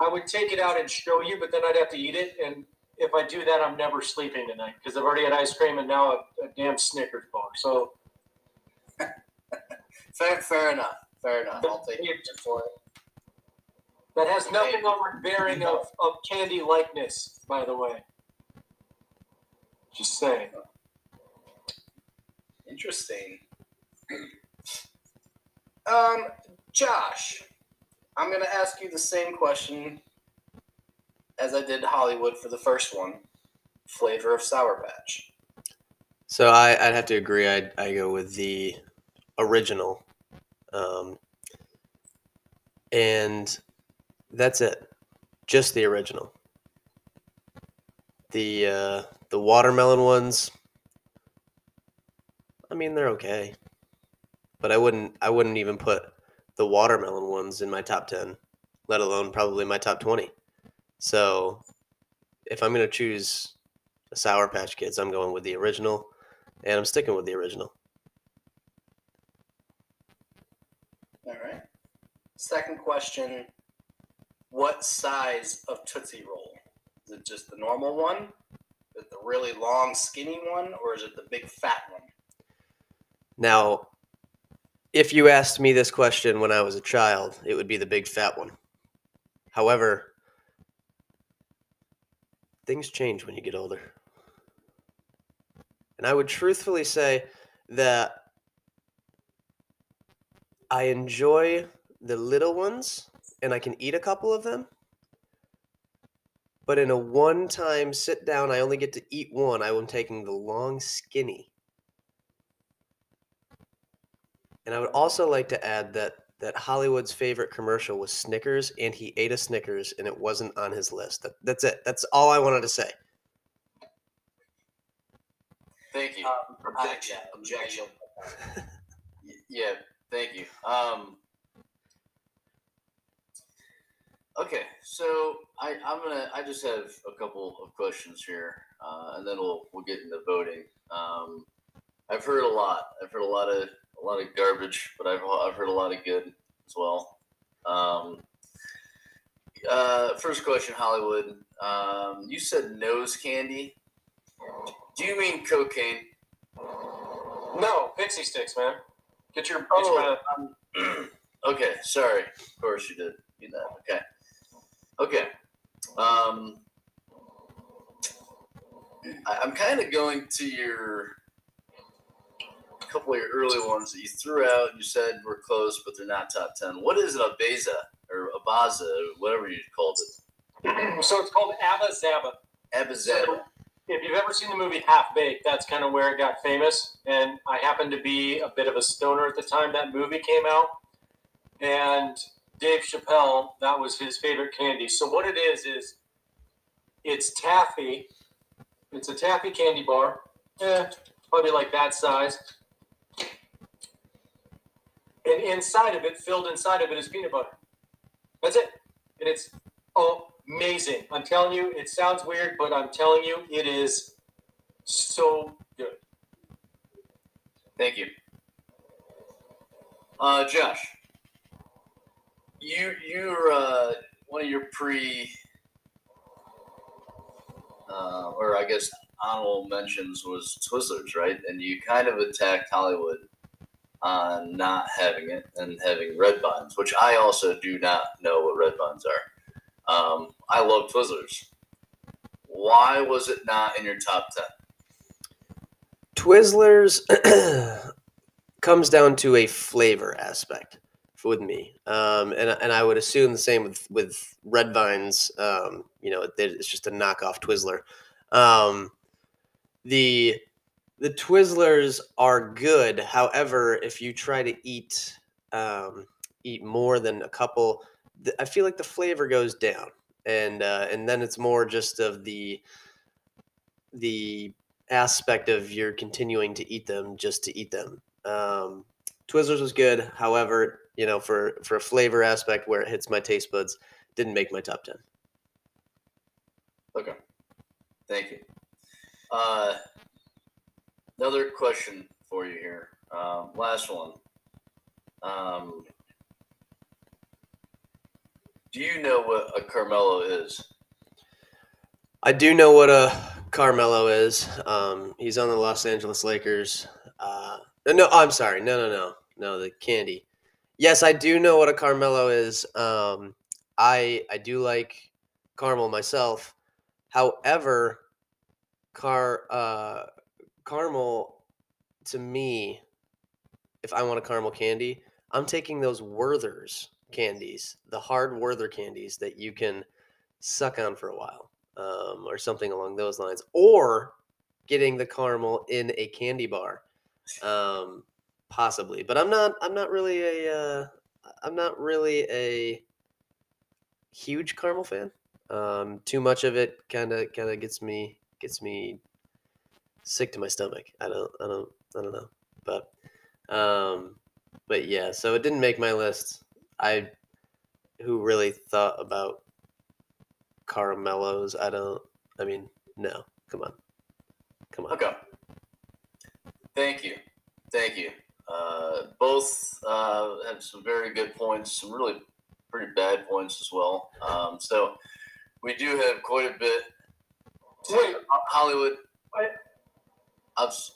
I would take it out and show you, but then I'd have to eat it. And if I do that, I'm never sleeping tonight because I've already had ice cream and now a, a damn Snickers bar. So fair, fair enough. Fair enough. I'll take word for it. that has nothing on bearing of, of candy likeness, by the way. Just saying. Interesting. Um, Josh, I'm gonna ask you the same question as I did Hollywood for the first one. Flavor of Sour Patch. So I, I'd have to agree. I'd I go with the original, um, and that's it. Just the original. The uh, the watermelon ones. I mean, they're okay, but I wouldn't. I wouldn't even put the watermelon ones in my top ten, let alone probably my top twenty. So, if I'm gonna choose a Sour Patch Kids, I'm going with the original and I'm sticking with the original. All right. Second question: What size of Tootsie Roll? Is it just the normal one? Is it the really long, skinny one, or is it the big fat one? Now, if you asked me this question when I was a child, it would be the big fat one. However, things change when you get older. And I would truthfully say that I enjoy the little ones and I can eat a couple of them. But in a one time sit down, I only get to eat one. I am taking the long skinny. And I would also like to add that that Hollywood's favorite commercial was Snickers, and he ate a Snickers, and it wasn't on his list. That, that's it. That's all I wanted to say. Thank you. Um, Objection. Objection. Yeah, thank you. Um, Okay, so I, I'm gonna. I just have a couple of questions here, uh, and then we'll we'll get into voting. Um, I've heard a lot. I've heard a lot of a lot of garbage, but I've I've heard a lot of good as well. Um, uh, first question, Hollywood. Um, you said nose candy. Do you mean cocaine? No, pixie sticks, man. Get your. Get Oh. your okay, sorry. Of course you did. You know. Okay. Okay. Um, I, I'm kind of going to your a couple of your early ones that you threw out. You said were close, but they're not top ten. What is an abeza or abaza, whatever you called it? so it's called Abba Zaba. Abazaba. If you've ever seen the movie Half Baked, that's kind of where it got famous. And I happened to be a bit of a stoner at the time that movie came out. And Dave Chappelle, that was his favorite candy. So what it is is it's taffy. It's a taffy candy bar. Eh, probably like that size. And inside of it, filled inside of it, is peanut butter. That's it. And it's amazing. I'm telling you, it sounds weird, but I'm telling you, it is so good. Thank you. Uh, Josh, you you're uh, one of your pre, uh, or I guess honorable mentions was Twizzlers, right? And you kind of attacked Hollywood on not having it and having red buns, which I also do not know what red buns are. Um, I love Twizzlers. Why was it not in your top ten? Twizzlers comes down to a flavor aspect with me, um, and and I would assume the same with with Red Vines. Um, you know, it's just a knockoff Twizzler. Um, the the Twizzlers are good. However, if you try to eat um, eat more than a couple, I feel like the flavor goes down, and uh, and then it's more just of the the aspect of you're continuing to eat them just to eat them. Um, Twizzlers was good, however, you know, for for a flavor aspect where it hits my taste buds, didn't make my top ten. Okay. Thank you. Uh, another question for you here. Um, last one. Um, do you know what a Carmelo is? I do know what a Carmelo is. Um, he's on the Los Angeles Lakers. Uh, no, I'm sorry. No, no, no, no. The candy. Yes, I do know what a Carmelo is. Um, I I do like caramel myself. However, car uh, caramel to me, if I want a caramel candy, I'm taking those Werther's candies, the hard Werther candies that you can suck on for a while um, or something along those lines, or getting the caramel in a candy bar, um, possibly. But I'm not. I'm not really a. Uh, I'm not really a huge caramel fan. Um, too much of it kind of kind of gets me gets me sick to my stomach. I don't. I don't. I don't know. But um, but yeah. So it didn't make my list. I who really thought about caramellos. I don't. I mean, no. Come on. Come on. Okay. Thank you. Thank you. Uh, both uh, have some very good points, some really pretty bad points as well. Um, so we do have quite a bit. to- Wait. Hollywood. I- I'm s-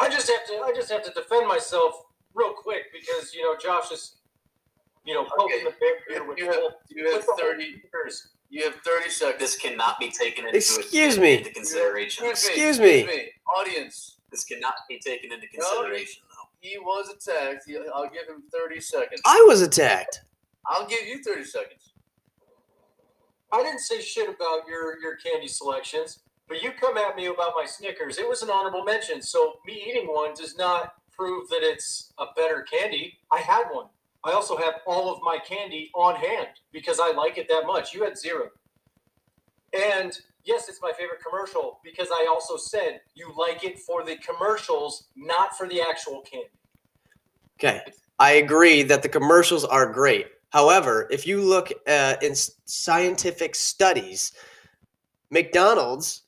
I just have to I just have to defend myself real quick because you know Josh is you know poking Okay. the bear here with you have, full- you have with thirty. fingers. You have thirty seconds. This cannot be taken into Excuse me. into consideration. Excuse me. audience. This cannot be taken into consideration, though. He was attacked. He, I'll give him thirty seconds. I was attacked. I'll give you thirty seconds. I didn't say shit about your your candy selections, but you come at me about my Snickers. It was an honorable mention, so me eating one does not prove that it's a better candy. I had one. I also have all of my candy on hand because I like it that much. You had zero. And yes, it's my favorite commercial because I also said you like it for the commercials, not for the actual candy. Okay. I agree that the commercials are great. However, if you look uh, in scientific studies, McDonald's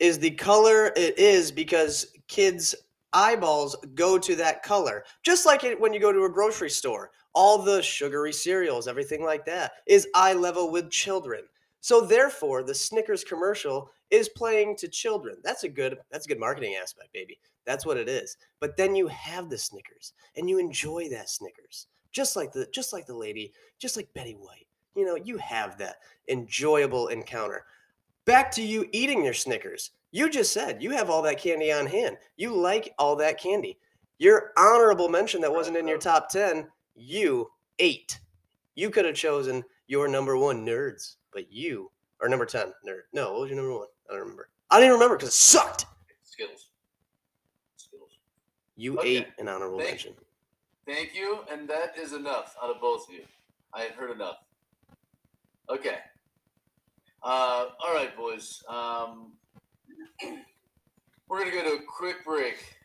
is the color it is because kids' eyeballs go to that color. Just like it, when you go to a grocery store, all the sugary cereals, everything like that, is eye level with children. So therefore, the Snickers commercial is playing to children. That's a good that's a good marketing aspect, baby. That's what it is. But then you have the Snickers and you enjoy that Snickers. Just like the just like the lady, just like Betty White. You know, you have that enjoyable encounter. Back to you eating your Snickers. You just said you have all that candy on hand. You like all that candy. Your honorable mention that wasn't in your uh-huh. top 10, you ate. You could have chosen your number one nerds, but you are number 10 nerd. No, what was your number one? I don't remember. I don't even remember because it sucked. Skittles. Skittles. You Okay. ate an honorable Thank- mention. Thank you, and that is enough out of both of you. I have heard enough. Okay. Uh, all right, boys. Um, we're gonna go to a quick break.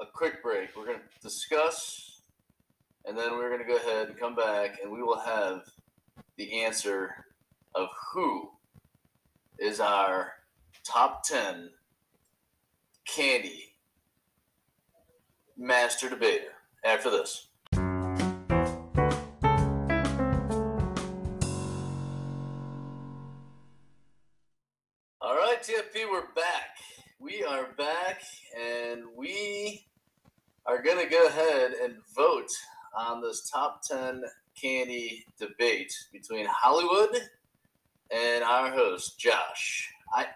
A quick break. We're gonna discuss, and then we're gonna go ahead and come back, and we will have the answer of who is our top ten candy master debater after this. Are back, and we are going to go ahead and vote on this top 10 candy debate between Hollywood and our host, Josh. I,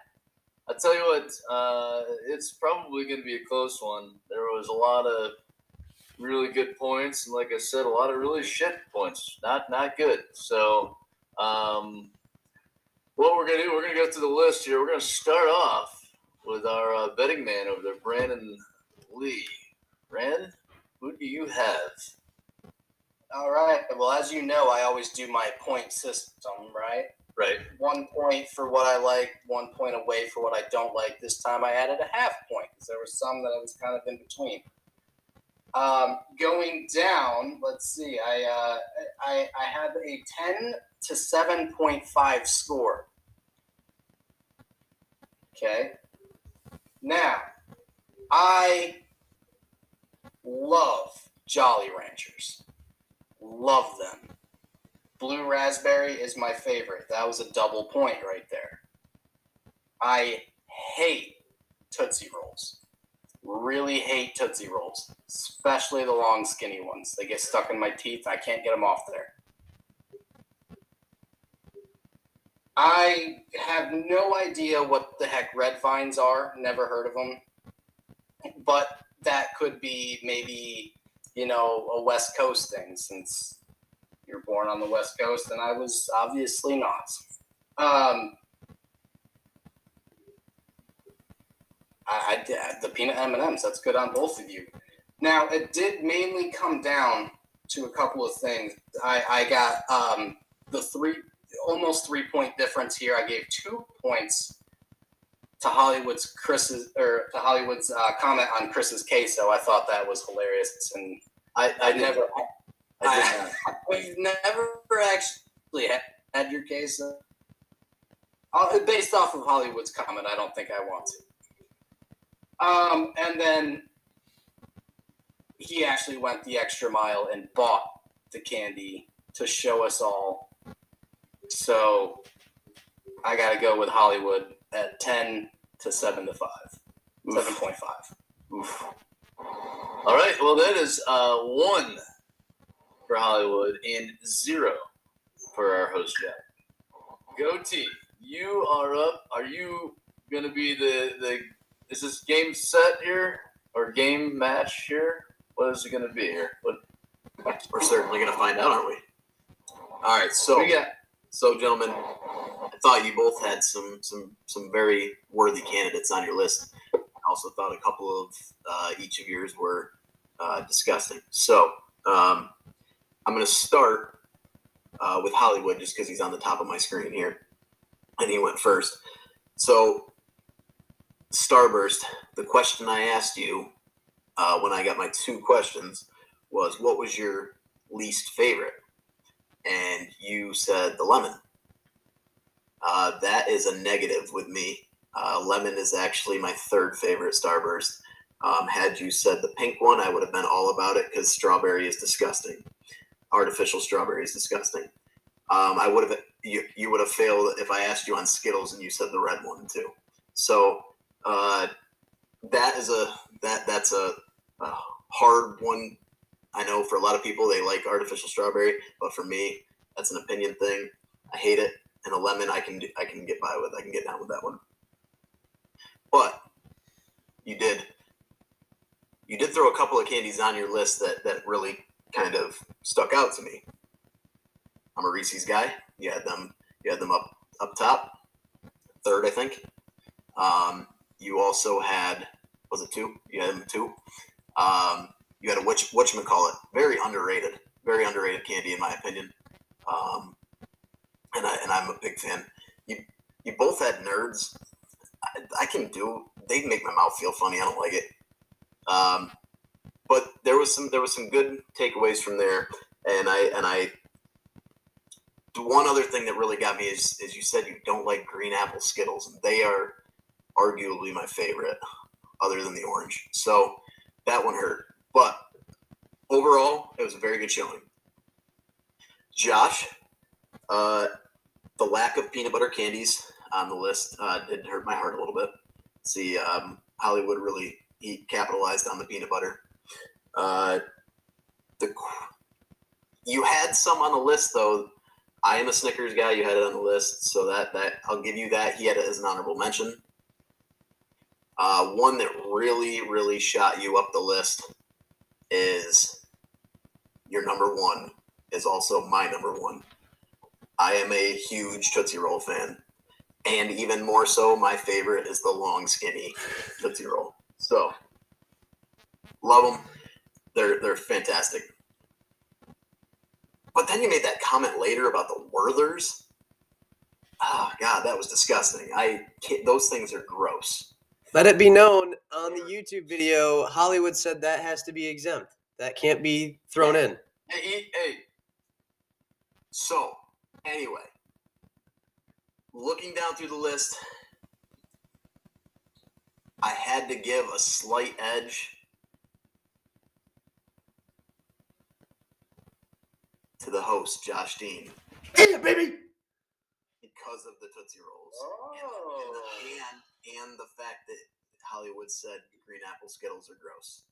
I tell you what, uh, it's probably going to be a close one. There was a lot of really good points, and like I said, a lot of really shit points. Not not good. So, um, what we're gonna do, we're gonna go through the list here. We're gonna start off with our uh, betting man over there, Brandon Lee. Brandon, who do you have? All right. Well, as you know, I always do my point system, right? Right. One point for what I like, one point away for what I don't like. This time I added a half point because there were some that I was kind of in between. Um, going down, let's see. I, uh, I I have a ten to seven point five score. Okay. Now, I love Jolly Ranchers. Love them. Blue raspberry is my favorite. That was a double point right there. I hate Tootsie Rolls. Really hate Tootsie Rolls, especially the long, skinny ones. They get stuck in my teeth. I can't get them off there. I have no idea what the heck red vines are. Never heard of them. But that could be maybe, you know, a West Coast thing since you're born on the West Coast and I was obviously not. Um, I, I the peanut M and M's. That's good on both of you. Now it did mainly come down to a couple of things. I, I got um, the three almost three point difference here. I gave two points to Hollywood's Chris's or to Hollywood's uh, comment on Chris's case. So I thought that was hilarious, and I, I I never, I. We've never actually had, had your case. Uh, uh, based off of Hollywood's comment, I don't think I want to. Um, and then he actually went the extra mile and bought the candy to show us all. So I got to go with Hollywood at 10 to 7 to 5. 7.5. Oof. All right. Well, that is uh, one for Hollywood and zero for our host Jeff. Goatee, you are up. Are you going to be the the? Is this game set here or game match here? What is it going to be here? What We're certainly going to find out, aren't we? All right, so we got? So gentlemen, I thought you both had some some some very worthy candidates on your list. I also thought a couple of uh, each of yours were uh, disgusting. So um, I'm going to start uh, with Hollywood just because he's on the top of my screen here, and he went first. So Starburst, the question I asked you uh, when I got my two questions was, what was your least favorite? And you said the lemon. Uh, that is a negative with me. Uh, lemon is actually my third favorite Starburst. Um, had you said the pink one, I would have been all about it because strawberry is disgusting. Artificial strawberry is disgusting. Um, I would have you, you would have failed if I asked you on Skittles and you said the red one too. So uh, that is a that that's a, a hard one. I know for a lot of people they like artificial strawberry, but for me that's an opinion thing. I hate it, and a lemon I can I can get by with. I can get down with that one. But you did you did throw a couple of candies on your list that that really kind of stuck out to me. I'm a Reese's guy. You had them you had them up up top, third I think. Um, you also had was it two? You had them two. Um, you had a which what you call it? Very underrated, very underrated candy in my opinion. Um, and I and I'm a big fan. You you both had nerds. I, I can do. They make my mouth feel funny. I don't like it. Um, but there was some there was some good takeaways from there, and I and I. The one other thing that really got me is, is you said you don't like green apple Skittles, and they are arguably my favorite, other than the orange. So that one hurt, but overall, it was a very good showing. Josh, uh, the lack of peanut butter candies on the list uh, did hurt my heart a little bit. See, um, Hollywood really he capitalized on the peanut butter. Uh, the you had some on the list though. I am a Snickers guy. You had it on the list, so that that I'll give you that. He had it as an honorable mention. Uh, one that really, really shot you up the list is your number one. Is also my number one. I am a huge Tootsie Roll fan, and even more so, my favorite is the long, skinny Tootsie Roll. So, love them. They're they're fantastic. But then you made that comment later about the Werthers. Oh God, that was disgusting. I those things are gross. Let it be known on the YouTube video, Hollywood said that has to be exempt. That can't be thrown in. Hey, hey, hey, So, anyway, looking down through the list, I had to give a slight edge to the host, Josh Dean, Yeah, baby. because of the Tootsie Rolls. Oh. And, and, oh. and, and the fact that Hollywood said green apple Skittles are gross.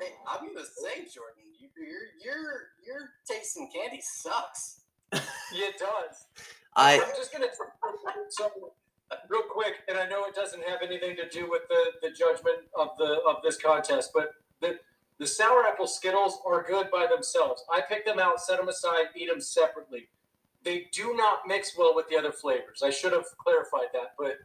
Hey, I'm gonna say, Jordan, you, your your your taste in candy sucks. Yeah, it does. I I'm just gonna so real quick, and I know it doesn't have anything to do with the, the judgment of the of this contest, but the the sour apple Skittles are good by themselves. I pick them out, set them aside, eat them separately. They do not mix well with the other flavors. I should have clarified that, but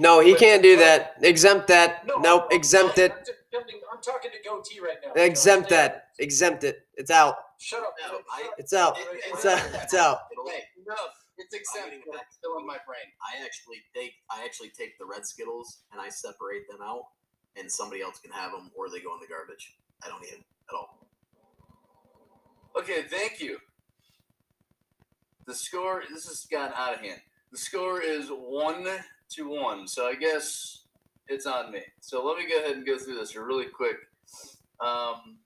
no, he can't do that. Exempt that. no, Nope. I'm- Exempt I'm, it. I'm, jumping- I'm talking to goatee right now. Exempt So, that. Exempt it. It's out. Shut up. No, I- It's out. It- It's out. It's out. It'll- Hey, enough. It's I'm exempt, getting but back it's still in my brain. I actually take I actually take the red Skittles and I separate them out, and somebody else can have them, or they go in the garbage. I don't need them at all. Okay, thank you. The score. This has gotten out of hand. The score is one to one. So I guess it's on me. So let me go ahead and go through this really quick. Um,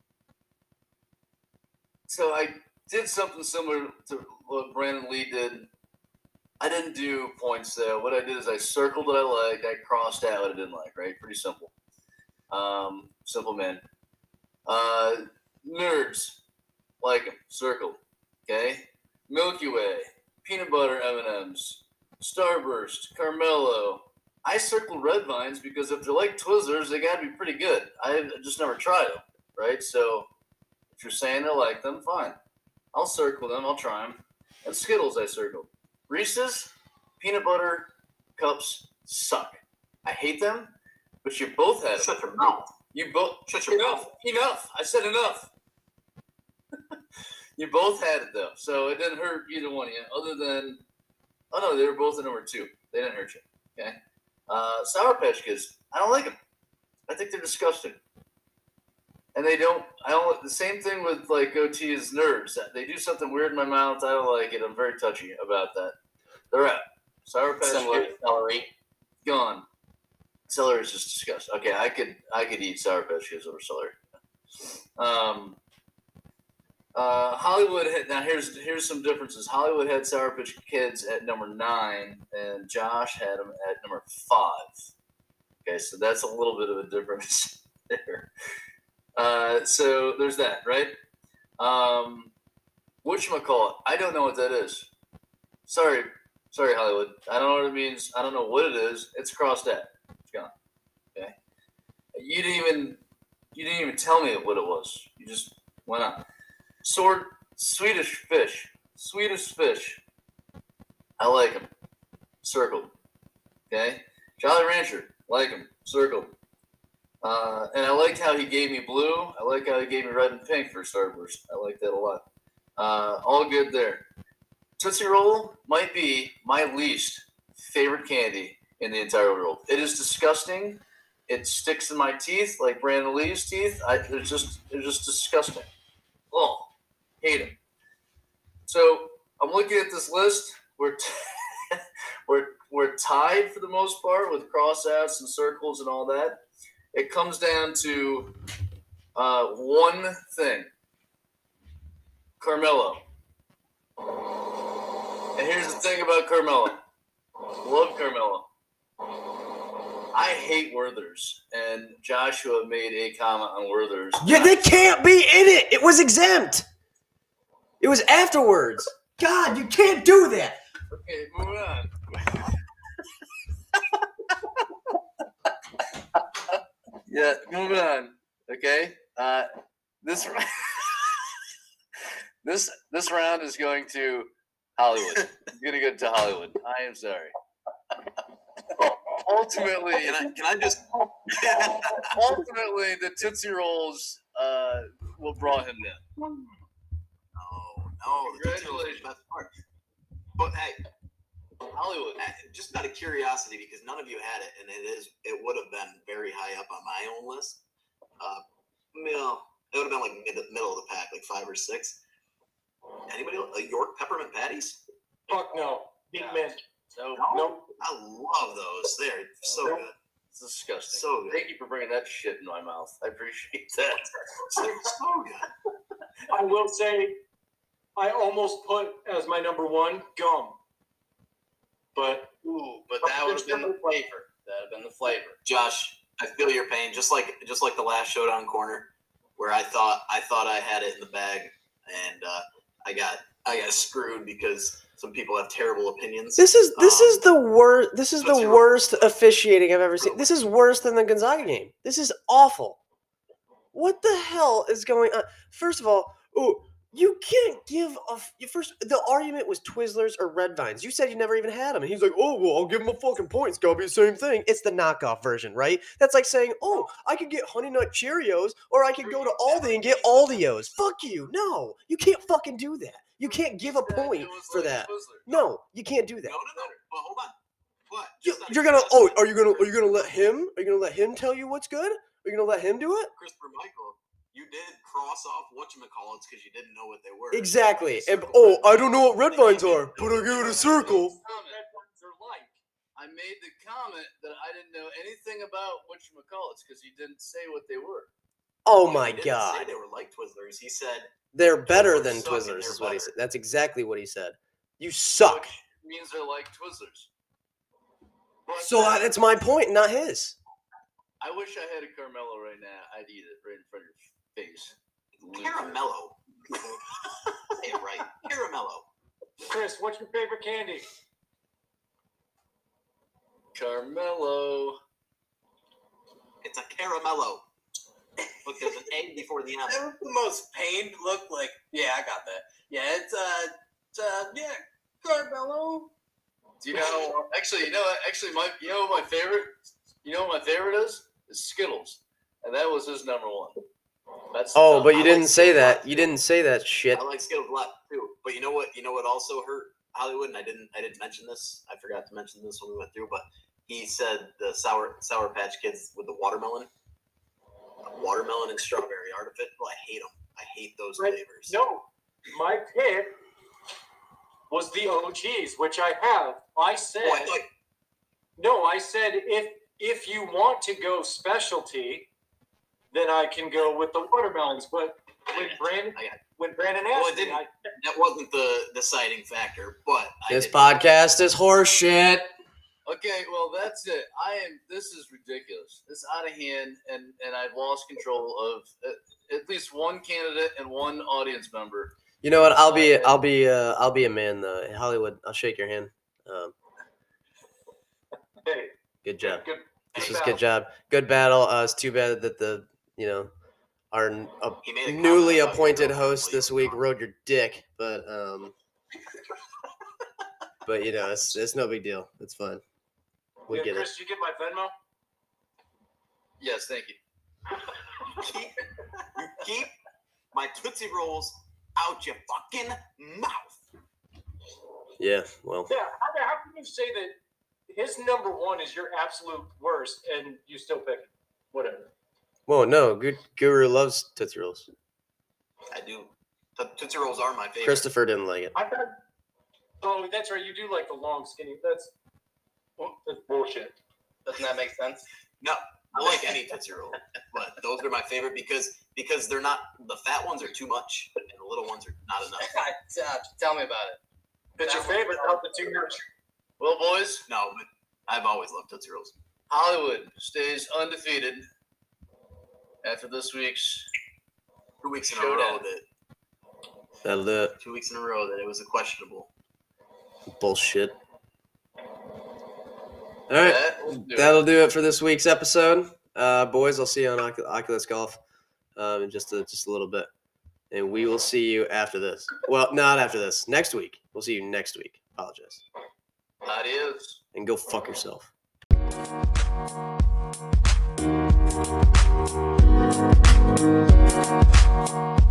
so I did something similar to what Brandon Lee did. I didn't do points though. What I did is I circled what I liked. I crossed out what I didn't like. Right, pretty simple. Um, simple man. Uh, nerds like 'em, circled. Okay, Milky Way, peanut butter M and M's, Starburst, Carmelo. I circled red vines because if they're like Twizzlers, they gotta be pretty good. I just never tried them, right? So if you're saying I like them, fine. I'll circle them. I'll try them. And Skittles, I circled. Reese's peanut butter cups suck. I hate them, but you both had them. Shut your mouth. You both Shut your enough. mouth. Enough. I said enough. you both had it though, so it didn't hurt either one of you. Other than, oh no, they were both at number two. They didn't hurt you. Okay. Uh, Sour Patch Kids. I don't like them. I think they're disgusting. and they don't. I don't. The same thing with like goatee is nerds. They do something weird in my mouth. I don't like it. I'm very touchy about that. They're out. Sour Patch Similar Kids celery. gone. Celery is just disgusting. Okay, I could I could eat Sour Patch Kids over celery. Um. Uh, Hollywood now here's here's some differences. Hollywood had Sour Patch Kids at number nine, and Josh had them at number five. Okay, so that's a little bit of a difference there. Uh, so there's that, right? Um, whatchamacallit? I don't know what that is. Sorry, sorry, Hollywood. I don't know what it means. I don't know what it is. It's crossed out. It's gone. Okay. You didn't even you didn't even tell me what it was. You just went on. Sword Swedish fish. Swedish fish. I like them. Circled. Okay. Jolly Rancher. Like him. Circled. Uh, and I liked how he gave me blue. I like how he gave me red and pink for Starburst. I like that a lot. Uh, all good there. Tootsie Roll might be my least favorite candy in the entire world. It is disgusting. It sticks in my teeth like Brandon Lee's teeth. I, they're just they're just disgusting. Oh, hate them. So I'm looking at this list. We're t- we're we're tied for the most part with cross crossouts and circles and all that. It comes down to uh, one thing. Carmelo. And here's the thing about Carmelo. Love Carmelo. I hate Werther's, and Joshua made a comment on Werther's. Yeah, they can't be in it. It was exempt. It was afterwards. God, you can't do that. Okay, move on. yeah, moving on. Okay. Uh, this this this round is going to Hollywood. It's gonna go to Hollywood. I am sorry. Ultimately, Can I, can I just? ultimately, the Tootsie Rolls uh, will brought him down. Oh no! the Tootsie the best part. But hey, Hollywood. just out of curiosity, because none of you had it, and it is, it would have been very high up on my own list. Uh, you know, it would have been like mid, middle of the pack, like five or six. Anybody uh, York peppermint patties? Fuck no. Big Yeah. man. So Nope. I love those. They're so Nope. good. it's disgusting. So good. Thank you for bringing that shit in my mouth. I appreciate that. So good. I will say, I almost put as my number one gum, but Ooh, but that would have been the flavor. That would have been the flavor. Josh, I feel your pain, just like just like the last showdown corner, where I thought I thought I had it in the bag, and uh, I got I got screwed because some people have terrible opinions. This is this Um, is the worst. This is the Roll. worst officiating I've ever seen. This is worse than the Gonzaga game. This is awful. What the hell is going on? First of all, oh, you can't give a f- first. The argument was Twizzlers or Red Vines. You said you never even had them, and he's like, "Oh, well, I'll give him a fucking point. It's gotta be the same thing." It's the knockoff version, right? That's like saying, "Oh, I could get Honey Nut Cheerios, or I could go to Aldi and get Aldios." Fuck you. No, you can't fucking do that. You can't give a point for that. No, you can't do that. No, no, no. But hold on. What? You, Just out of you're gonna. Oh, are you gonna? Are you gonna let him? Are you gonna let him tell you what's good? Are you gonna let him do it? Christopher Michael, you did cross off whatchamacallits because you didn't know what they were. Exactly. And oh. I don't know what red vines are, but I give it a circle. Comment. red ones are like. I made the comment that I didn't know anything about what you call because he didn't say what they were. Oh He my didn't say god, they were like Twizzlers. He said they're better than Twizzlers. Is what he said. That's exactly what he said. You suck. Which means they're like Twizzlers. But So uh, that's my point, not his. I wish I had a Carmelo right now. I'd eat it right in front of your face. Caramello. Say it right. Caramello. Chris, what's your favorite candy? Carmelo. It's a caramello. Look, there's an A before the M. That was the most pained look. Like, yeah, I got that. Yeah, it's uh, it's, uh yeah, Carmelo. Do you know? Actually, you know. what- Actually, my you know what my favorite. You know what my favorite is? Is Skittles, and that was his number one. That's Oh, top. but you like didn't say Skittles a that. You didn't say that shit. I like Skittles a lot too. But you know what? You know what also hurt Hollywood, and I didn't. I didn't mention this. I forgot to mention this when we went through. But he said the sour Sour Patch Kids with the watermelon, watermelon and strawberry are part of it, but I hate them. I hate those Right. flavors. No, my pick was the OGs, which I have. I said Oh, I thought, no. I said if if you want to go specialty, then I can go with the watermelons. But when Brandon I got it. when Brandon Well, it asked didn't- I, that wasn't the deciding factor, but This did- podcast is horseshit. Okay, well that's it. I am. This is ridiculous. It's out of hand, and and I've lost control of at, at least one candidate and one audience member. You know what? I'll be I'll be uh, I'll be a man though. Hollywood, I'll shake your hand. Um, hey, good job. good. This good was a good job. Good battle. Uh, it's too bad that the you know our n- uh, a newly appointed host this week rode your dick, but um, but you know it's it's no big deal. It's fine. We Yeah, get it. Chris, you get my Venmo? Yes, thank you. keep, you keep my Tootsie Rolls out your fucking mouth. Yeah. Well, Yeah. How, how can you say that his number one is your absolute worst and you still pick it? Whatever. Well, no. Good Guru loves Tootsie Rolls. I do. The Tootsie Rolls are my favorite. Christopher didn't like it. I thought. Oh, that's right. You do like the long, skinny. That's that's bullshit. Doesn't that make sense? No, I like any Tootsie Roll, but those are my favorite because because they're not the fat ones are too much and the little ones are not enough. Uh, Tell me about it. It's your favorite out the two much. Well, boys, No, but I've always loved Tootsie Rolls. Hollywood stays undefeated after this week's two weeks in a row that that lit. two weeks in a row that it was a questionable bullshit. All right, that will do, That'll it. do it for this week's episode, uh, boys. I'll see you on Oculus Golf um, in just a, just a little bit, and we will see you after this. Well, not after this. Next week. We'll see you next week. Apologize. Adios. And go fuck yourself. Thank you.